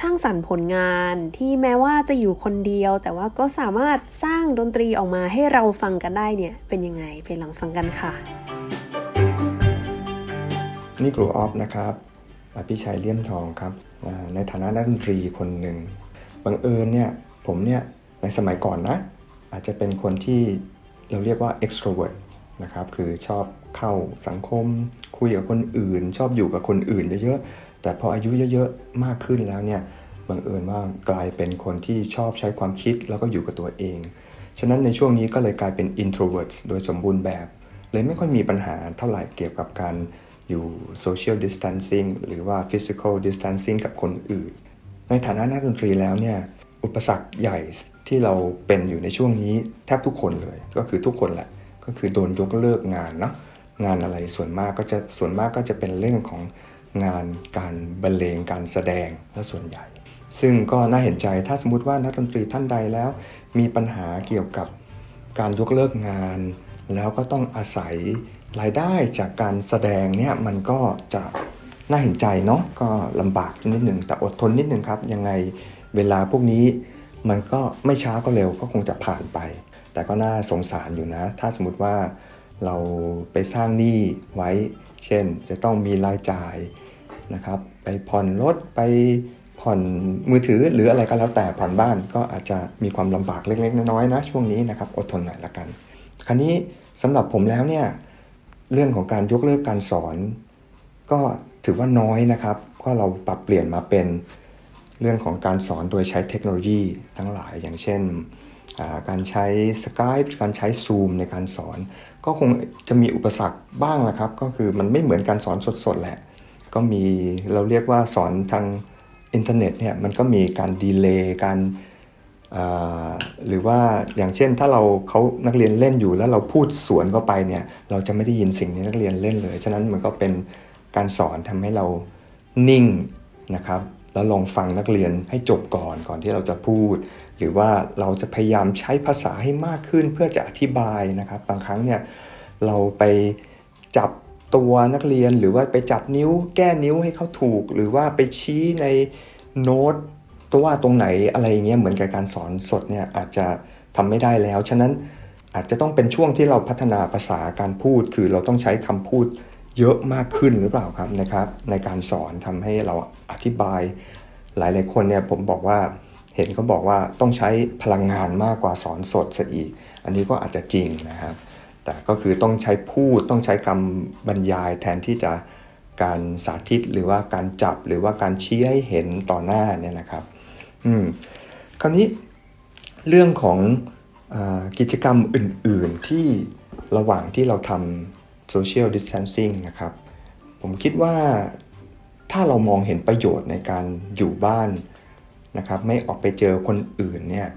สร้างสรรค์ผลงานที่แม้ว่าจะอยู่คนเดียว แต่ว่าก็สามารถสร้างดนตรีออกมาให้เราฟังกันได้เนี่ย เป็นยังไงไปลองฟังกันค่ะ นี่ครูออฟนะครับ อภิชัยเลี่ยมทองครับในฐานะนักดนตรีคนหนึ่งบังเอิญเนี่ยผมเนี่ยในสมัยก่อนนะ อาจจะเป็นคนที่เราเรียกว่า extrovert นะครับคือชอบเข้าสังคม คุยกับคนอื่น ชอบอยู่กับคนอื่นเยอะๆแต่พออายุเยอะๆมากขึ้นแล้วเนี่ยบังเอิญว่ากลายเป็นคนที่ชอบใช้ความคิดแล้วก็อยู่กับตัวเอง ฉะนั้นในช่วงนี้ก็เลยกลายเป็น introverts โดยสมบูรณ์แบบ เลยไม่ค่อยมีปัญหาเท่าไหร่เกี่ยวกับการ อยู่ social distancing หรือว่า physical distancing กับคนอื่น ในฐานะนักดนตรีแล้วเนี่ยอุปสรรคใหญ่ที่เราเป็นอยู่ในช่วงนี้แทบทุกคนเลย ก็คือทุกคนแหละ ก็คือโดนยกเลิกงานเนาะงานอะไรส่วนมากก็จะส่วนมากก็จะเป็นเรื่องของงานการบรรเลงการแสดงและส่วนใหญ่ ซึ่งก็น่าเห็นใจถ้าสมมติว่านักดนตรีท่านใดแล้ว มีปัญหาเกี่ยวกับการยกเลิกงาน แล้วก็ต้องอาศัย รายได้จากการแสดงเนี่ยมันก็จะน่าเห็นใจเนาะก็ลำบากนิดหนึ่งแต่อดทนนิดหนึ่งครับ ยังไงเวลาพวกนี้มันก็ไม่ช้าก็เร็วก็คงจะผ่านไป แต่ก็น่าสงสารอยู่นะ ถ้าสมมติว่าเราไปสร้างหนี้ไว้ เช่น จะต้องมีรายจ่ายนะครับ ไปผ่อนรถไปผ่อนมือถือหรืออะไรก็แล้วแต่ผ่อนบ้านก็อาจจะมีความลำบากเล็กๆน้อยๆนะช่วงนี้นะครับอดทนหน่อยละกัน คราวนี้สำหรับผมแล้วเนี่ย เรื่องของการยกเลิกการสอน ก็ถือว่าน้อยนะครับ ก็เราปรับเปลี่ยนมาเป็นเรื่องของการสอนโดยใช้เทคโนโลยีทั้งหลายอย่างเช่น การใช้ Skype การใช้ Zoom ในการสอน ก็คงจะมีอุปสรรคบ้างแหละครับ ก็คือมันไม่เหมือนการสอนสดๆแหละ ก็มีเราเรียกว่าสอนทางอินเทอร์เน็ตเนี่ยมันก็มีการดีเลย์การ หรือว่าอย่างเช่นถ้าเราเขานักเรียนเล่นอยู่แล้วเราพูดสวนเข้าไปเนี่ยเราจะไม่ได้ยินสิ่งที่นักเรียนเล่นเลย ฉะนั้นมันก็เป็นการสอนทำให้เรานิ่งนะครับแล้วลองฟังนักเรียนให้จบก่อนก่อนที่เราจะพูด หรือว่าเราจะพยายามใช้ภาษาให้มากขึ้นเพื่อจะอธิบายนะครับบางครั้งเนี่ยเราไปจับตัวนักเรียนหรือว่าไปจับนิ้วแก้นิ้วให้เขาถูก หรือว่าไปชี้ในโน้ต ตัวว่าตรงไหนอะไรเงี้ยเหมือนกับการสอนสดเนี่ยอาจจะทำไม่ได้แล้ว ฉะนั้นอาจจะต้องเป็นช่วงที่เราพัฒนาภาษาการพูด คือเราต้องใช้คำพูดเยอะมากขึ้นหรือเปล่าครับนะครับ ในการสอนทำให้เราอธิบายหลายๆคนเนี่ยผมบอกว่าเห็นเขาบอกว่าต้องใช้พลังงานมากกว่าสอนสดซะอีก อันนี้ก็อาจจะจริงนะครับ แต่ก็คือต้องใช้พูดต้องใช้คำบรรยายแทนที่จะการสาธิตหรือว่าการจับหรือว่าการชี้ให้เห็นต่อหน้าเนี่ยนะครับ อืมคราวนี้เรื่องของอกิจกรรมอื่น ๆ ที่ระหว่างที่เราทำ social distancing นะครับ ผมคิดว่าถ้าเรามองเห็นประโยชน์ในการอยู่บ้านนะครับ ไม่ออกไปเจอคนอื่นเนี่ย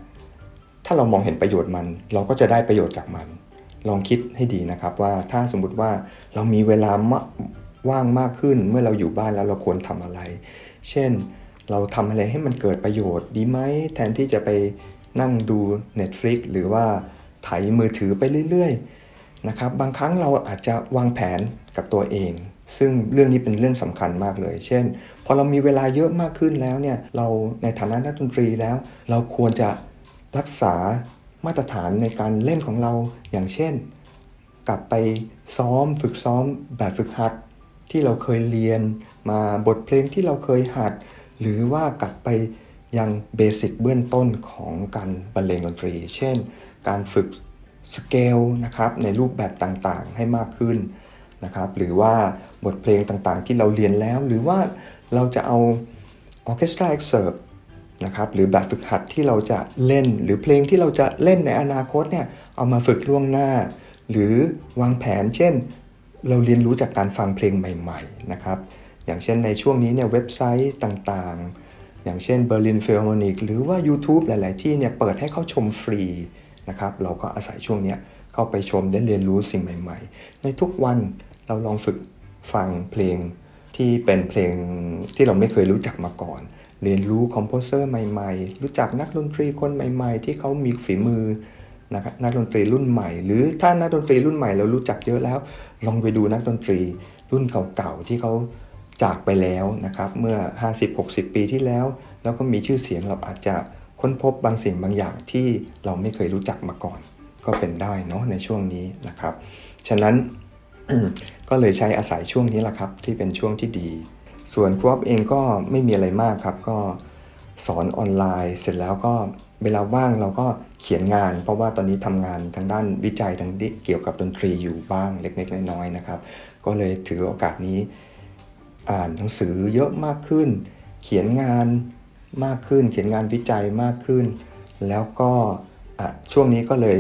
ถ้าเรามองเห็นประโยชน์มัน เราก็จะได้ประโยชน์จากมัน ลองคิดให้ดีนะครับว่าถ้าสมมติว่าเรามีเวลาว่างมากขึ้นเมื่อเราอยู่บ้านแล้วเราควรทำอะไร เช่น เราทำอะไรให้มันเกิดประโยชน์ดีไหมแทนที่จะไปนั่งดู Netflix หรือว่าไถมือถือไปเรื่อยๆนะครับบางครั้งเราอาจจะวางแผนกับตัวเอง ซึ่งเรื่องนี้เป็นเรื่องสำคัญมากเลย เช่น พอเรามีเวลาเยอะมากขึ้นแล้วเนี่ยเราในฐานะนักดนตรีแล้ว เราควรจะรักษามาตรฐานในการเล่นของเราอย่างเช่น กลับไปซ้อมฝึกซ้อมแบบฝึกหัดที่เราเคยเรียนมาบทเพลงที่เราเคยหัด หรือว่ากลับไปยังเบสิกเบื้องต้นของการบรรเลงดนตรี เช่น การฝึกสเกลนะครับในรูปแบบต่างๆให้มากขึ้นนะครับหรือว่าบทเพลงต่างๆ ที่เราเรียนแล้ว หรือว่าเราจะเอา orchestra excerpt นะครับหรือแบบฝึกหัดที่เราจะเล่น หรือเพลงที่เราจะเล่นในอนาคตเนี่ยเอามาฝึกล่วงหน้า หรือวางแผนเช่น เราเรียนรู้จากการฟังเพลงใหม่ ๆ นะครับ อย่างเช่นในช่วงนี้เนี่ยเว็บไซต์ต่างๆ อย่างเช่น Berlin Philharmonic หรือว่า YouTube หลาย ๆ ที่เนี่ยเปิดให้เข้าชมฟรีนะครับเราก็อาศัยช่วงนี้เข้าไปชมได้เรียนรู้สิ่งใหม่ ๆ ในทุกวันเราลองฝึกฟังเพลงที่เป็นเพลงที่เราไม่เคยรู้จักมาก่อน เรียนรู้คอมโพเซอร์ใหม่ ๆ รู้จักนักดนตรีคนใหม่ ๆ ที่เขามีฝีมือนะครับนักดนตรีรุ่นใหม่ หรือถ้านักดนตรีรุ่นใหม่เรารู้จักเยอะแล้ว ลองไปดูนักดนตรีรุ่นเก่าๆที่เขา จากไปแล้วนะครับเมื่อ 50-60 ปีที่แล้ว แล้วก็มีชื่อเสียงเราอาจจะค้นพบบางสิ่งบางอย่างที่เราไม่เคยรู้จักมาก่อน ก็เป็นได้เนาะในช่วงนี้นะครับ ฉะนั้นก็เลยใช้อาศัยช่วงนี้แหละครับ ที่เป็นช่วงที่ดี ส่วนครูอเองก็ไม่มีอะไรมากครับ ก็สอนออนไลน์เสร็จแล้วก็เวลาว่างเราก็เขียนงาน เพราะว่าตอนนี้ทำงานทางด้านวิจัยทางเกี่ยวกับดนตรีอยู่บ้างเล็กๆน้อยๆนะครับ ก็เลยถือโอกาสนี้ อ่านหนังสือเยอะมากขึ้น เขียนงานมากขึ้น เขียนงานวิจัยมากขึ้น แล้วก็ช่วงนี้ก็เลย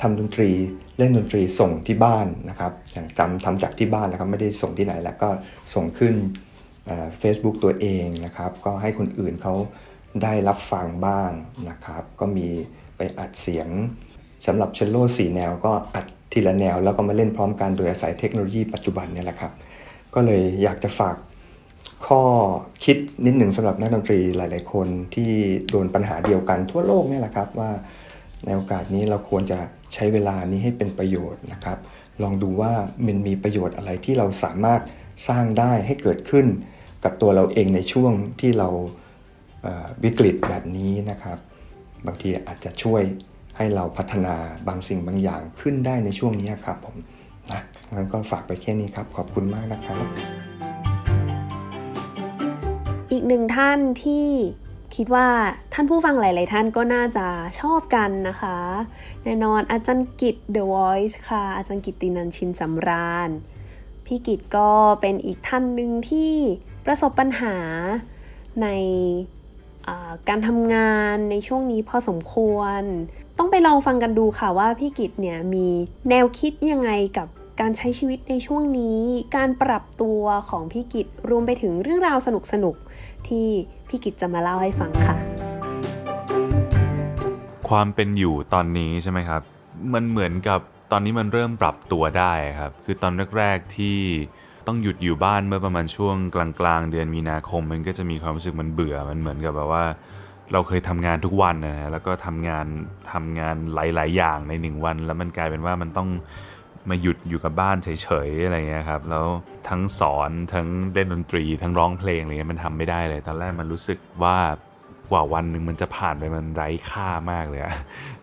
ทำดนตรีเล่นดนตรีส่งที่บ้านนะครับอย่างจำทำจากที่บ้านนะครับไม่ได้ส่งที่ไหนแล้วก็ส่งขึ้นเฟซบุ๊กตัวเองนะครับ ก็ให้คนอื่นเขาได้รับฟังบ้างนะครับ ก็มีไปอัดเสียงสำหรับเชลโล่สี่แนวก็อัดทีละแนวแล้วก็มาเล่นพร้อมกันโดยอาศัยเทคโนโลยีปัจจุบันนี่แหละครับ ก็เลยอยากจะฝากข้อคิดนิดหนึ่งสำหรับนักดนตรีหลาย ๆ คนที่โดนปัญหาเดียวกันทั่วโลกนี่แหละครับว่าในโอกาสนี้เราควรจะใช้เวลานี้ให้เป็นประโยชน์นะครับ ลองดูว่ามันมีประโยชน์อะไรที่เราสามารถสร้างได้ให้เกิดขึ้น กับตัวเราเองในช่วงที่เราวิกฤตแบบนี้นะครับ บางทีอาจจะช่วยให้เราพัฒนาบางสิ่งบางอย่างขึ้นได้ในช่วงนี้ครับผม งั้นก็ฝากไปแค่นี้ครับ ขอบคุณมากนะครับ อีกหนึ่งท่านที่คิดว่าท่านผู้ฟังหลาย ๆ ท่านก็น่าจะชอบกันนะคะ แน่นอนอาจารย์กิต The Voice ค่ะ อาจารย์กิตตินันชินสำราญ พี่กิตก็เป็นอีกท่านหนึ่งที่ประสบปัญหาในการทำงานในช่วงนี้พอสมควร ต้องไปลองฟังกันดูค่ะว่าพี่กิตเนี่ยมีแนวคิดยังไงกับ การใช้ชีวิตในช่วงนี้ การปรับตัวของพี่กิตรวมไปถึงเรื่องราวสนุกๆที่พี่กิตจะมาเล่าให้ฟังค่ะ ความเป็นอยู่ตอนนี้ใช่ไหมครับ มันเหมือนกับตอนนี้มันเริ่มปรับตัวได้ครับ คือตอนแรกๆที่ต้องหยุดอยู่บ้านเมื่อประมาณช่วงกลางๆ เดือนมีนาคม มันก็จะมีความรู้สึกมันเบื่อมันเหมือนกับแบบว่าเราเคยทำงานทุกวันนะฮะแล้วก็ทำงานทำงานหลาย ๆ อย่างในหนึ่งวัน แล้วมันกลายเป็นว่ามันต้อง มาหยุดอยู่กับบ้านเฉยๆอะไรเงี้ยครับแล้วทั้งสอนทั้งเล่นดนตรีทั้งร้องเพลงอะไรเงี้ยมันทำไม่ได้เลย ตอนแรกมันรู้สึกว่ากว่าวันหนึ่งมันจะผ่านไปมันไร้ค่ามากเลยอะ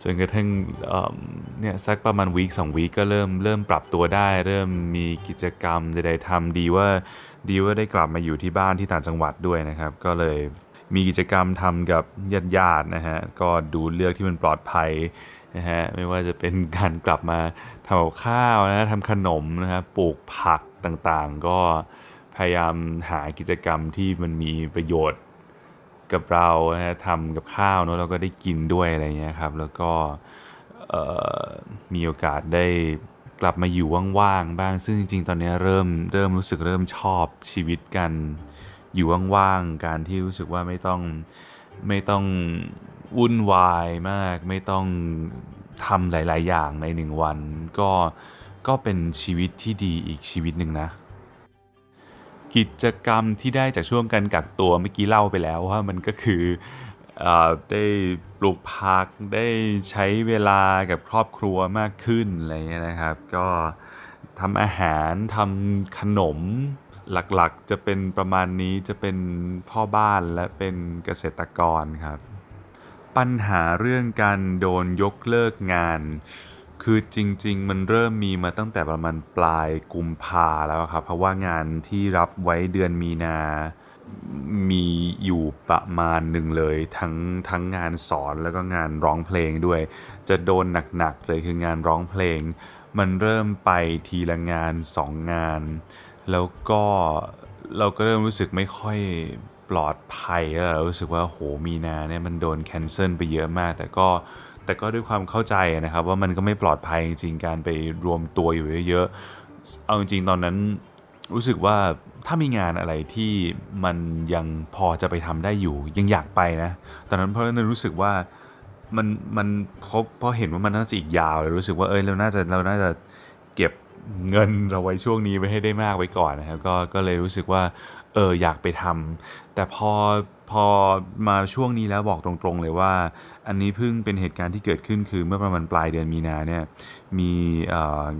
จนกระทั่งเนี่ยสักประมาณวีคสองวีคก็เริ่มเริ่มปรับตัวได้ เริ่มมีกิจกรรมใดๆทำดีว่าดีว่าได้กลับมาอยู่ที่บ้านที่ต่างจังหวัดด้วยนะครับ ก็เลย มีกิจกรรมทำกับญาติๆนะฮะก็ดูเลือกที่มันปลอดภัยนะฮะไม่ว่าจะเป็นการกลับมาทำข้าวนะทำขนมนะครับปลูกผักต่างๆ ก็พยายามหากิจกรรมที่มันมีประโยชน์กับเรานะฮะทำกับข้าวเนาะเราก็ได้กินด้วยอะไรเงี้ยครับ แล้วก็มีโอกาสได้กลับมาอยู่ว่างๆบ้าง ซึ่งจริงๆ ตอนนี้เริ่มเริ่มรู้สึกเริ่มชอบชีวิตกัน อยู่ว่างๆการที่รู้สึกว่าไม่ต้องไม่ต้องวุ่นวายมาก ไม่ต้องทำหลาย ๆ อย่างในหนึ่งวัน ก็ก็เป็นชีวิตที่ดีอีกชีวิตหนึ่งนะ กิจกรรมที่ได้จากช่วงการกักตัวเมื่อกี้เล่าไปแล้วว่ามันก็คือได้ปลูกผักได้ใช้เวลากับครอบครัวมากขึ้นอะไรเงี้ยนะครับ ก็ทำอาหารทำขนม หลักๆ จะเป็นประมาณนี้จะเป็นพ่อบ้านและเป็นเกษตรกรครับ ปัญหาเรื่องการโดนยกเลิกงาน คือจริง ๆ มันเริ่มมีมาตั้งแต่ประมาณปลายกุมภาแล้วครับ เพราะว่างานที่รับไว้เดือนมีนามีอยู่ประมาณหนึ่งเลย ทั้งทั้งงานสอนแล้วก็งานร้องเพลงด้วย จะโดนหนักๆเลยคืองานร้องเพลง มันเริ่มไปทีละงานสองงาน แล้วก็เราก็เริ่มรู้สึกไม่ค่อยปลอดภัยแล้วรู้สึกว่าโหมีนาเนี่ยมันโดนแคนเซิลไปเยอะมาก แต่ก็แต่ก็ด้วยความเข้าใจนะครับ ว่ามันก็ไม่ปลอดภัยจริงๆการไปรวมตัวอยู่เยอะๆเอาจริงๆตอนนั้นรู้สึกว่าถ้ามีงานอะไรที่มันยังพอจะไปทำได้อยู่ ยังอยากไปนะตอนนั้นเพราะนั้นรู้สึกว่ามันมันเพราะเพราะเห็นว่ามันน่าจะอีกยาวเลยรู้สึกว่าเออเราน่าจะเราน่าจะเก็บ เงินเราไว้ช่วงนี้ไว้ให้ได้มากไว้ก่อนนะครับก็ก็เลยรู้สึกว่าเอออยากไปทำแต่พอพอมาช่วงนี้แล้วบอกตรงๆเลยว่า อันนี้เพิ่งเป็นเหตุการณ์ที่เกิดขึ้นคือเมื่อประมาณปลายเดือนมีนาเนี่ยมี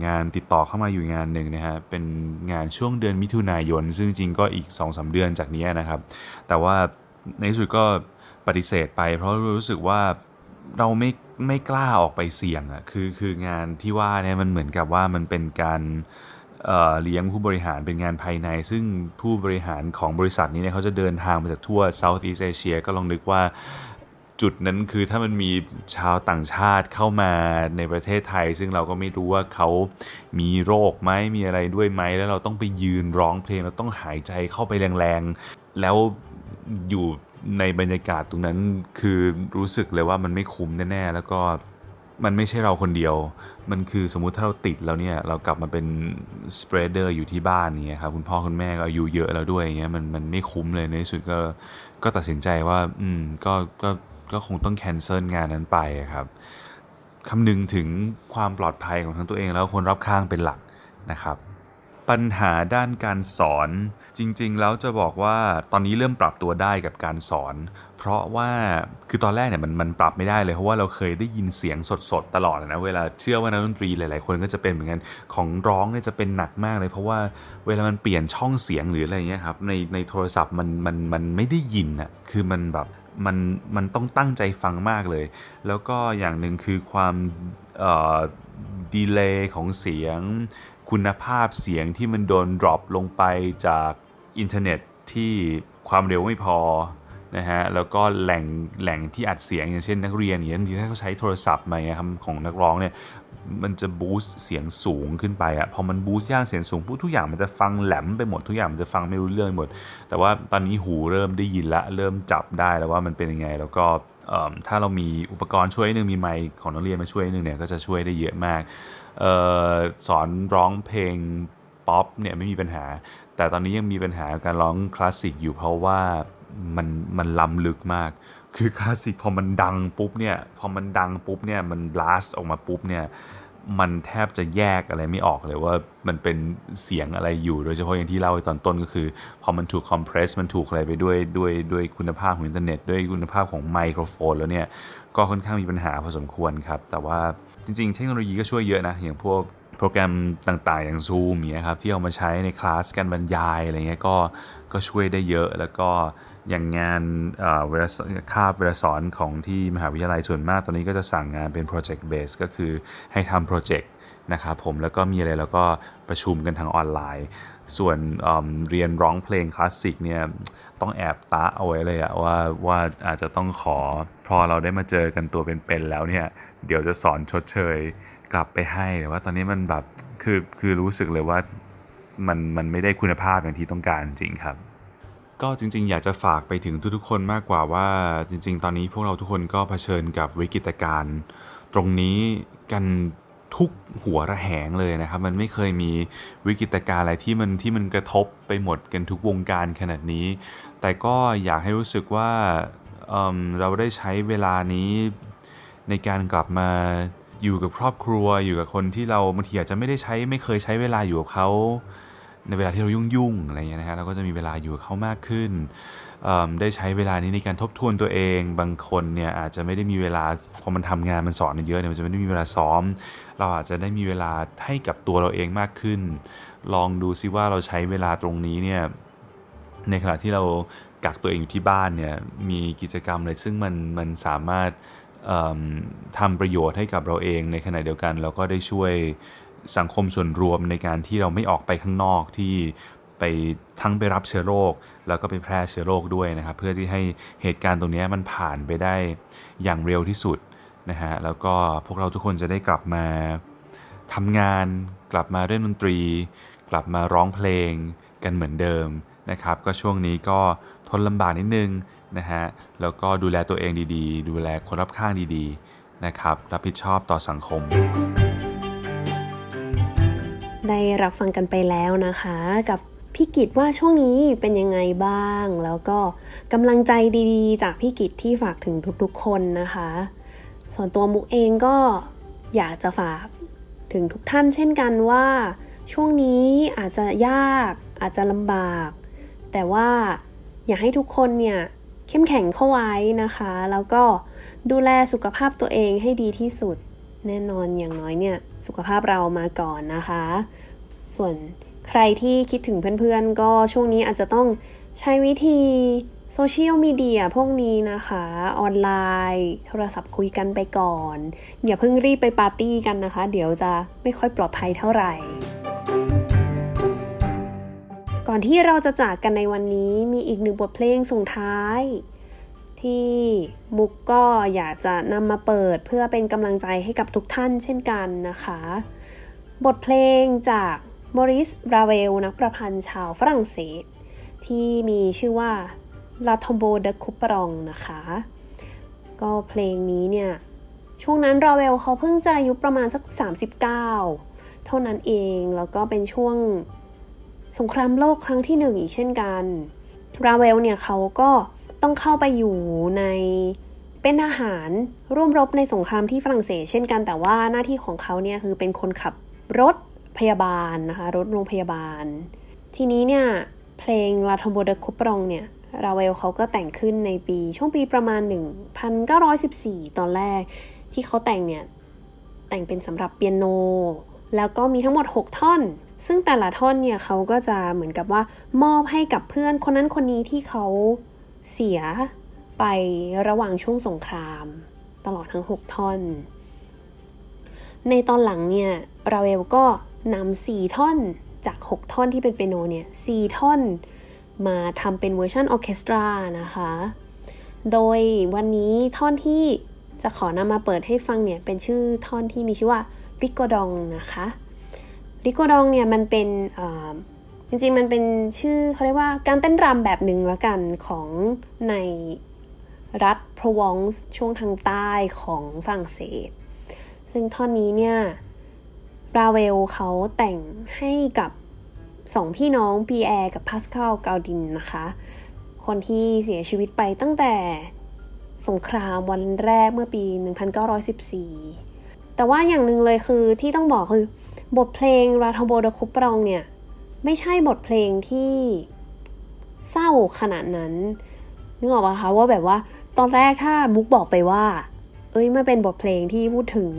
งานติดต่อเข้ามาอยู่งานหนึ่งนะฮะเป็นงานช่วงเดือนมิถุนายน ซึ่งจริงก็อีก2อสเดือนจากนี้นะครับ แต่ว่าในที่สุดก็ปฏิเสธไป เพราะรู้สึกว่า เราไม่ไม่กล้าออกไปเสี่ยงอะ่ะคือคืองานที่ว่าเนี่ยมันเหมือนกับว่ามันเป็นการเลี้ยงผู้บริหารเป็นงานภายใน ซึ่งผู้บริหารของบริษัทนี้เนี่ยเขาจะเดินทางมาจากทั่ว Southeast Asia ก็ลองนึกว่าจุดนั้นคือถ้ามันมีชาวต่างชาติเข้ามาในประเทศไทย ซึ่งเราก็ไม่รู้ว่าเขามีโรคไหมมีอะไรด้วยไหมแล้วเราต้องไปยืนร้องเพลงเราต้องหายใจเข้าไปแรงๆแล้วอยู่ ในบรรยากาศตรงนั้นคือรู้สึกเลยว่ามันไม่คุ้มแน่ๆแล้วก็มันไม่ใช่เราคนเดียว มันคือสมมุติถ้าเราติดแล้วเนี่ย เรากลับมาเป็นสเปรเดอร์อยู่ที่บ้านเนี่ยครับคุณพ่อคุณแม่ก็อายุเยอะแล้วด้วยอย่างเงี้ยมันมันไม่คุ้มเลยในที่สุดก็ก็ตัดสินใจว่า อืมก็ก็ก็คงต้องแคนเซิลงานนั้นไปครับคำนึงถึงความปลอดภัยของทั้งตัวเองแล้วคนรอบข้างเป็นหลักนะครับ ปัญหาด้านการสอนจริง ๆ แล้วจะบอกว่าตอนนี้เริ่มปรับตัวได้กับการสอน เพราะว่าคือตอนแรกเนี่ยมันมันปรับไม่ได้เลยเพราะว่าเราเคยได้ยินเสียงสดๆตลอดนะเวลาเชื่อว่านักดนตรีหลายๆ คนก็จะเป็นเหมือนกันของร้องเนี่ยจะเป็นหนักมากเลย เพราะว่าเวลามันเปลี่ยนช่องเสียงหรืออะไรเงี้ยครับในในโทรศัพท์มันมันมันไม่ได้ยินอะคือมันแบบมันมันต้องตั้งใจฟังมากเลย แล้วก็อย่างหนึ่งคือความ delay ของเสียง คุณภาพเสียงที่มันโดน drop ลงไปจากอินเทอร์เน็ตที่ความเร็วไม่พอนะฮะแล้วก็แหล่งแหล่งที่อัดเสียงอย่างเช่นนักเรียนอย่างนี้ถ้าเขาใช้โทรศัพท์มาครับของนักร้องเนี่ย มันจะ boost เสียงสูงขึ้นไปอะพอมัน boost ย่านเสียงสูงปุ๊บทุกอย่างมันจะฟังแหลมไปหมดทุกอย่างมันจะฟังไม่รู้เรื่องหมด แต่ว่าตอนนี้หูเริ่มได้ยินละเริ่มจับได้แล้วว่ามันเป็นยังไง แล้วก็ถ้าเรามีอุปกรณ์ช่วยนึงมีไมค์ของนักเรียนมาช่วยนึงเนี่ยก็จะช่วยได้เยอะมากออสอนร้องเพลงป๊อปเนี่ยไม่มีปัญหา แต่ตอนนี้ยังมีปัญหาการร้องคลาสสิกอยู่เพราะว่า มันมันล้ำลึกมาก คือคลาสสิกพอมันดังปุ๊บเนี่ย พอมันดังปุ๊บเนี่ย มัน blast ออกมาปุ๊บเนี่ย มันแทบจะแยกอะไรไม่ออกเลยว่ามันเป็นเสียงอะไรอยู่ โดยเฉพาะอย่างที่เล่าไปตอนต้นก็คือ พอมันถูกคอมเพรส มันถูกอะไรไปด้วยด้วยด้วยคุณภาพของอินเทอร์เน็ต ด้วยคุณภาพของไมโครโฟนแล้วเนี่ย ก็ค่อนข้างมีปัญหาพอสมควรครับ แต่ว่าจริง ๆ เทคโนโลยีก็ช่วยเยอะนะ อย่างพวกโปรแกรมต่างๆ อย่าง Zoom เงี้ยครับที่เอามาใช้ในคลาสการบรรยายอะไรเงี้ยก็ก็ช่วยได้เยอะแล้วก็ อย่างงานเวลาคาบเวลาสอนของที่มหาวิทยาลัยส่วนมาก ตอนนี้ก็จะสั่งงานเป็น project base ก็คือให้ทำโปรเจกต์นะครับผมแล้วก็มีอะไรแล้วก็ประชุมกันทางออนไลน์ ส่วนเเรียนร้องเพลงคลาสสิกเนี่ยต้องแอบตาเอาไว้เลยอะว่าว่าอาจจะต้องขอพอเราได้มาเจอกันตัวเป็นๆแล้วเนี่ยเดี๋ยวจะสอนชดเชยกลับไปให้แต่ว่าตอนนี้มันแบบคือคือรู้สึกเลยว่ามันมันไม่ได้คุณภาพอย่างที่ต้องการจริงครับ ก็จริง ๆ อยากจะฝากไปถึงทุกๆ คนมากกว่าว่าจริง ๆ ตอนนี้พวกเราทุกคนก็เผชิญกับวิกฤตการณ์ตรงนี้กันทุกหัวระแหงเลยนะครับ มันไม่เคยมีวิกฤตการณ์อะไรที่มันที่มันกระทบไปหมดกันทุกวงการขนาดนี้ แต่ก็อยากให้รู้สึกว่าเเราได้ใช้เวลานี้ในการกลับมาอยู่กับครอบครัวอยู่กับคนที่เราบางทีอาจจะไม่ได้ใช้ไม่เคยใช้เวลาอยู่กับเขา ในเวลาที่เรายุ่งๆอะไรเงี้ยนะฮะเราก็จะมีเวลาอยู่กับเขามากขึ้น ได้ใช้เวลานี้ในการทบทวนตัวเอง บางคนเนี่ยอาจจะไม่ได้มีเวลาพอมันทำงานมันสอนเยอะเนี่ยมันจะไม่ได้มีเวลาซ้อม เราอาจจะได้มีเวลาให้กับตัวเราเองมากขึ้น ลองดูซิว่าเราใช้เวลาตรงนี้เนี่ยในขณะที่เรากักตัวเองอยู่ที่บ้านเนี่ยมีกิจกรรมอะไรซึ่งมันมันสามารถทำประโยชน์ให้กับเราเองในขณะเดียวกัน เราก็ได้ช่วย สังคมส่วนรวมในการที่เราไม่ออกไปข้างนอกที่ไปทั้งไปรับเชื้อโรค แล้วก็ไปแพร่เชื้อโรคด้วยนะครับ เพื่อที่ให้เหตุการณ์ตรงนี้มันผ่านไปได้อย่างเร็วที่สุดนะฮะแล้วก็พวกเราทุกคนจะได้กลับมาทำงาน กลับมาเล่นดนตรี กลับมาร้องเพลงกันเหมือนเดิมนะครับ ก็ช่วงนี้ก็ทนลำบากนิดนึงนะฮะแล้วก็ดูแลตัวเองดีๆ ดูแลคนรอบข้างดีๆนะครับรับผิดชอบต่อสังคม ได้รับฟังกันไปแล้วนะคะ กับพี่กิตว่าช่วงนี้เป็นยังไงบ้าง แล้วก็กำลังใจดีๆ จากพี่กิตที่ฝากถึงทุกๆ คนนะคะ ส่วนตัวมุกเองก็อยากจะฝากถึงทุกท่านเช่นกันว่า ช่วงนี้อาจจะยากอาจจะลำบาก แต่ว่าอยากให้ทุกคนเนี่ยเข้มแข็งเข้าไว้นะคะ แล้วก็ดูแลสุขภาพตัวเองให้ดีที่สุด แน่นอนอย่างน้อยเนี่ยสุขภาพเรามาก่อนนะคะ ส่วนใครที่คิดถึงเพื่อนๆ ก็ช่วงนี้อาจจะต้องใช้วิธีโซเชียลมีเดียพวกนี้นะคะ ออนไลน์ โทรศัพท์คุยกันไปก่อน อย่าเพิ่งรีบไปปาร์ตี้กันนะคะ เดี๋ยวจะไม่ค่อยปลอดภัยเท่าไหร่ ก่อนที่เราจะจากกันในวันนี้มีอีกหนึ่งบทเพลงส่งท้าย ที่มุกก็อยากจะนำมาเปิดเพื่อเป็นกำลังใจให้กับทุกท่านเช่นกันนะคะ บทเพลงจากมอริส ราเวล นักประพันธ์ชาวฝรั่งเศส ที่มีชื่อว่าลาทอมโบเดคูปรองนะคะ ก็เพลงนี้เนี่ย ช่วงนั้นราเวลเขาเพิ่งจะอายุประมาณสัก 39 เท่านั้นเอง แล้วก็เป็นช่วงสงครามโลกครั้งที่หนึ่งอีกเช่นกัน ราเวลเนี่ยเขาก็ ต้องเข้าไปอยู่ในเป็นทหารร่วมรบในสงครามที่ฝรั่งเศสเช่นกันแต่ว่าหน้าที่ของเขาเนี่ยคือเป็นคนขับรถพยาบาลนะคะ รถโรงพยาบาล ทีนี้เนี่ย เพลงลาทอมโบเดคุปรองเนี่ย ราเวลเขาก็แต่งขึ้นในปีช่วงปีประมาณ 1914 ตอนแรก ที่เขาแต่งเนี่ย แต่งเป็นสำหรับเปียโน แล้วก็มีทั้งหมด 6 ท่อน ซึ่งแต่ละท่อนเนี่ยเขาก็จะเหมือนกับว่ามอบให้กับเพื่อนคนนั้นคนนี้ที่เขา เสียไประหว่างช่วงสงคราม ตลอดทั้ง 6 ท่อน ในตอนหลังเนี่ยราเวลก็นำสี่ท่อนจาก 6 ท่อนที่เป็นเปียโนเนี่ยสี่ท่อนมาทำเป็นเวอร์ชันออเคสตรานะคะ โดยวันนี้ท่อนที่จะขอนำมาเปิดให้ฟังเนี่ยเป็นชื่อท่อนที่มีชื่อว่าริโกดองนะคะริโกดองเนี่ยมันเป็น จริงๆ มันเป็นชื่อเขาเรียกว่าการเต้นรำแบบหนึ่งละกันของในรัฐโพรวองส์ช่วงทางใต้ของฝรั่งเศส ซึ่งท่อนนี้เนี่ยราเวลเขาแต่งให้กับสองพี่น้องปีแอร์กับพาสคาลกาดินนะคะ คนที่เสียชีวิตไปตั้งแต่สงครามวันแรกเมื่อปี 1914 แต่ว่าอย่างหนึ่งเลยคือที่ต้องบอกคือบทเพลงราทโบดคุปรองเนี่ย ไม่ใช่บทเพลงที่เศร้าขนาดนั้นนึกออกปะคะว่าแบบว่าตอนแรกถ้ามุกบอกไปว่า เอ้ยไม่เป็นบทเพลงที่พูดถึง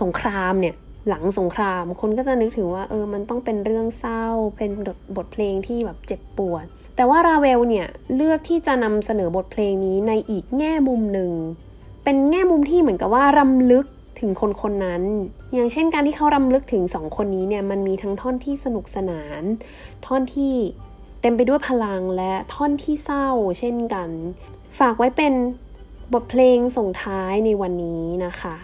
สงครามเนี่ยหลังสงครามคนก็จะนึกถึงว่าเออมันต้องเป็นเรื่องเศร้า เป็นบทเพลงที่แบบเจ็บปวด แต่ว่าราเวลเนี่ยเลือกที่จะนำเสนอบทเพลงนี้ในอีกแง่มุมหนึ่ง เป็นแง่มุมที่เหมือนกับว่ารำลึก ถึงคนคนนั้น อย่างเช่นการที่เขารำลึกถึงสองคนนี้เนี่ยมันมีทั้งท่อนที่สนุกสนาน ท่อนที่เต็มไปด้วยพลังและท่อนที่เศร้า เช่นกัน ฝากไว้เป็นบทเพลงส่งท้ายในวันนี้นะคะ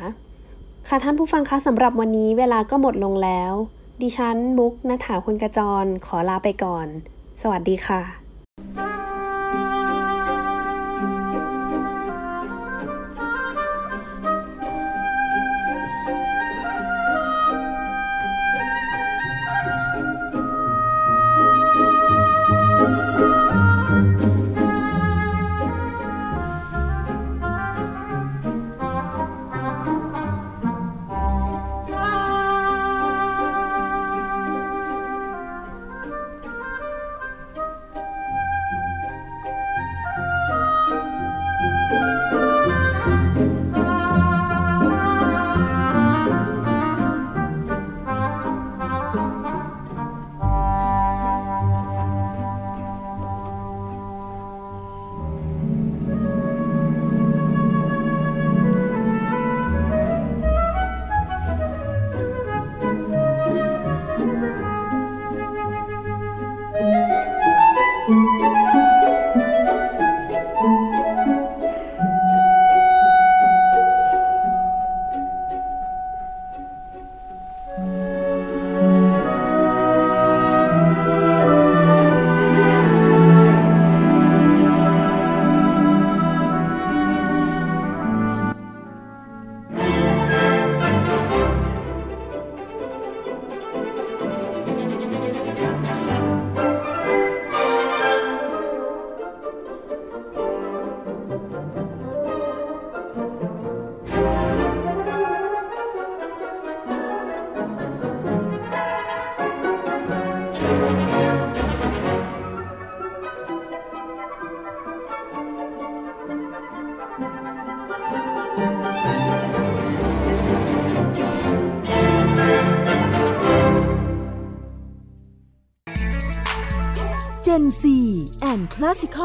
ค่ะท่านผู้ฟังคะสำหรับวันนี้เวลาก็หมดลงแล้ว ดิฉันมุกนัฐาคุณกระจรขอลาไปก่อน สวัสดีค่ะ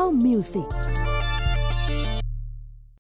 เ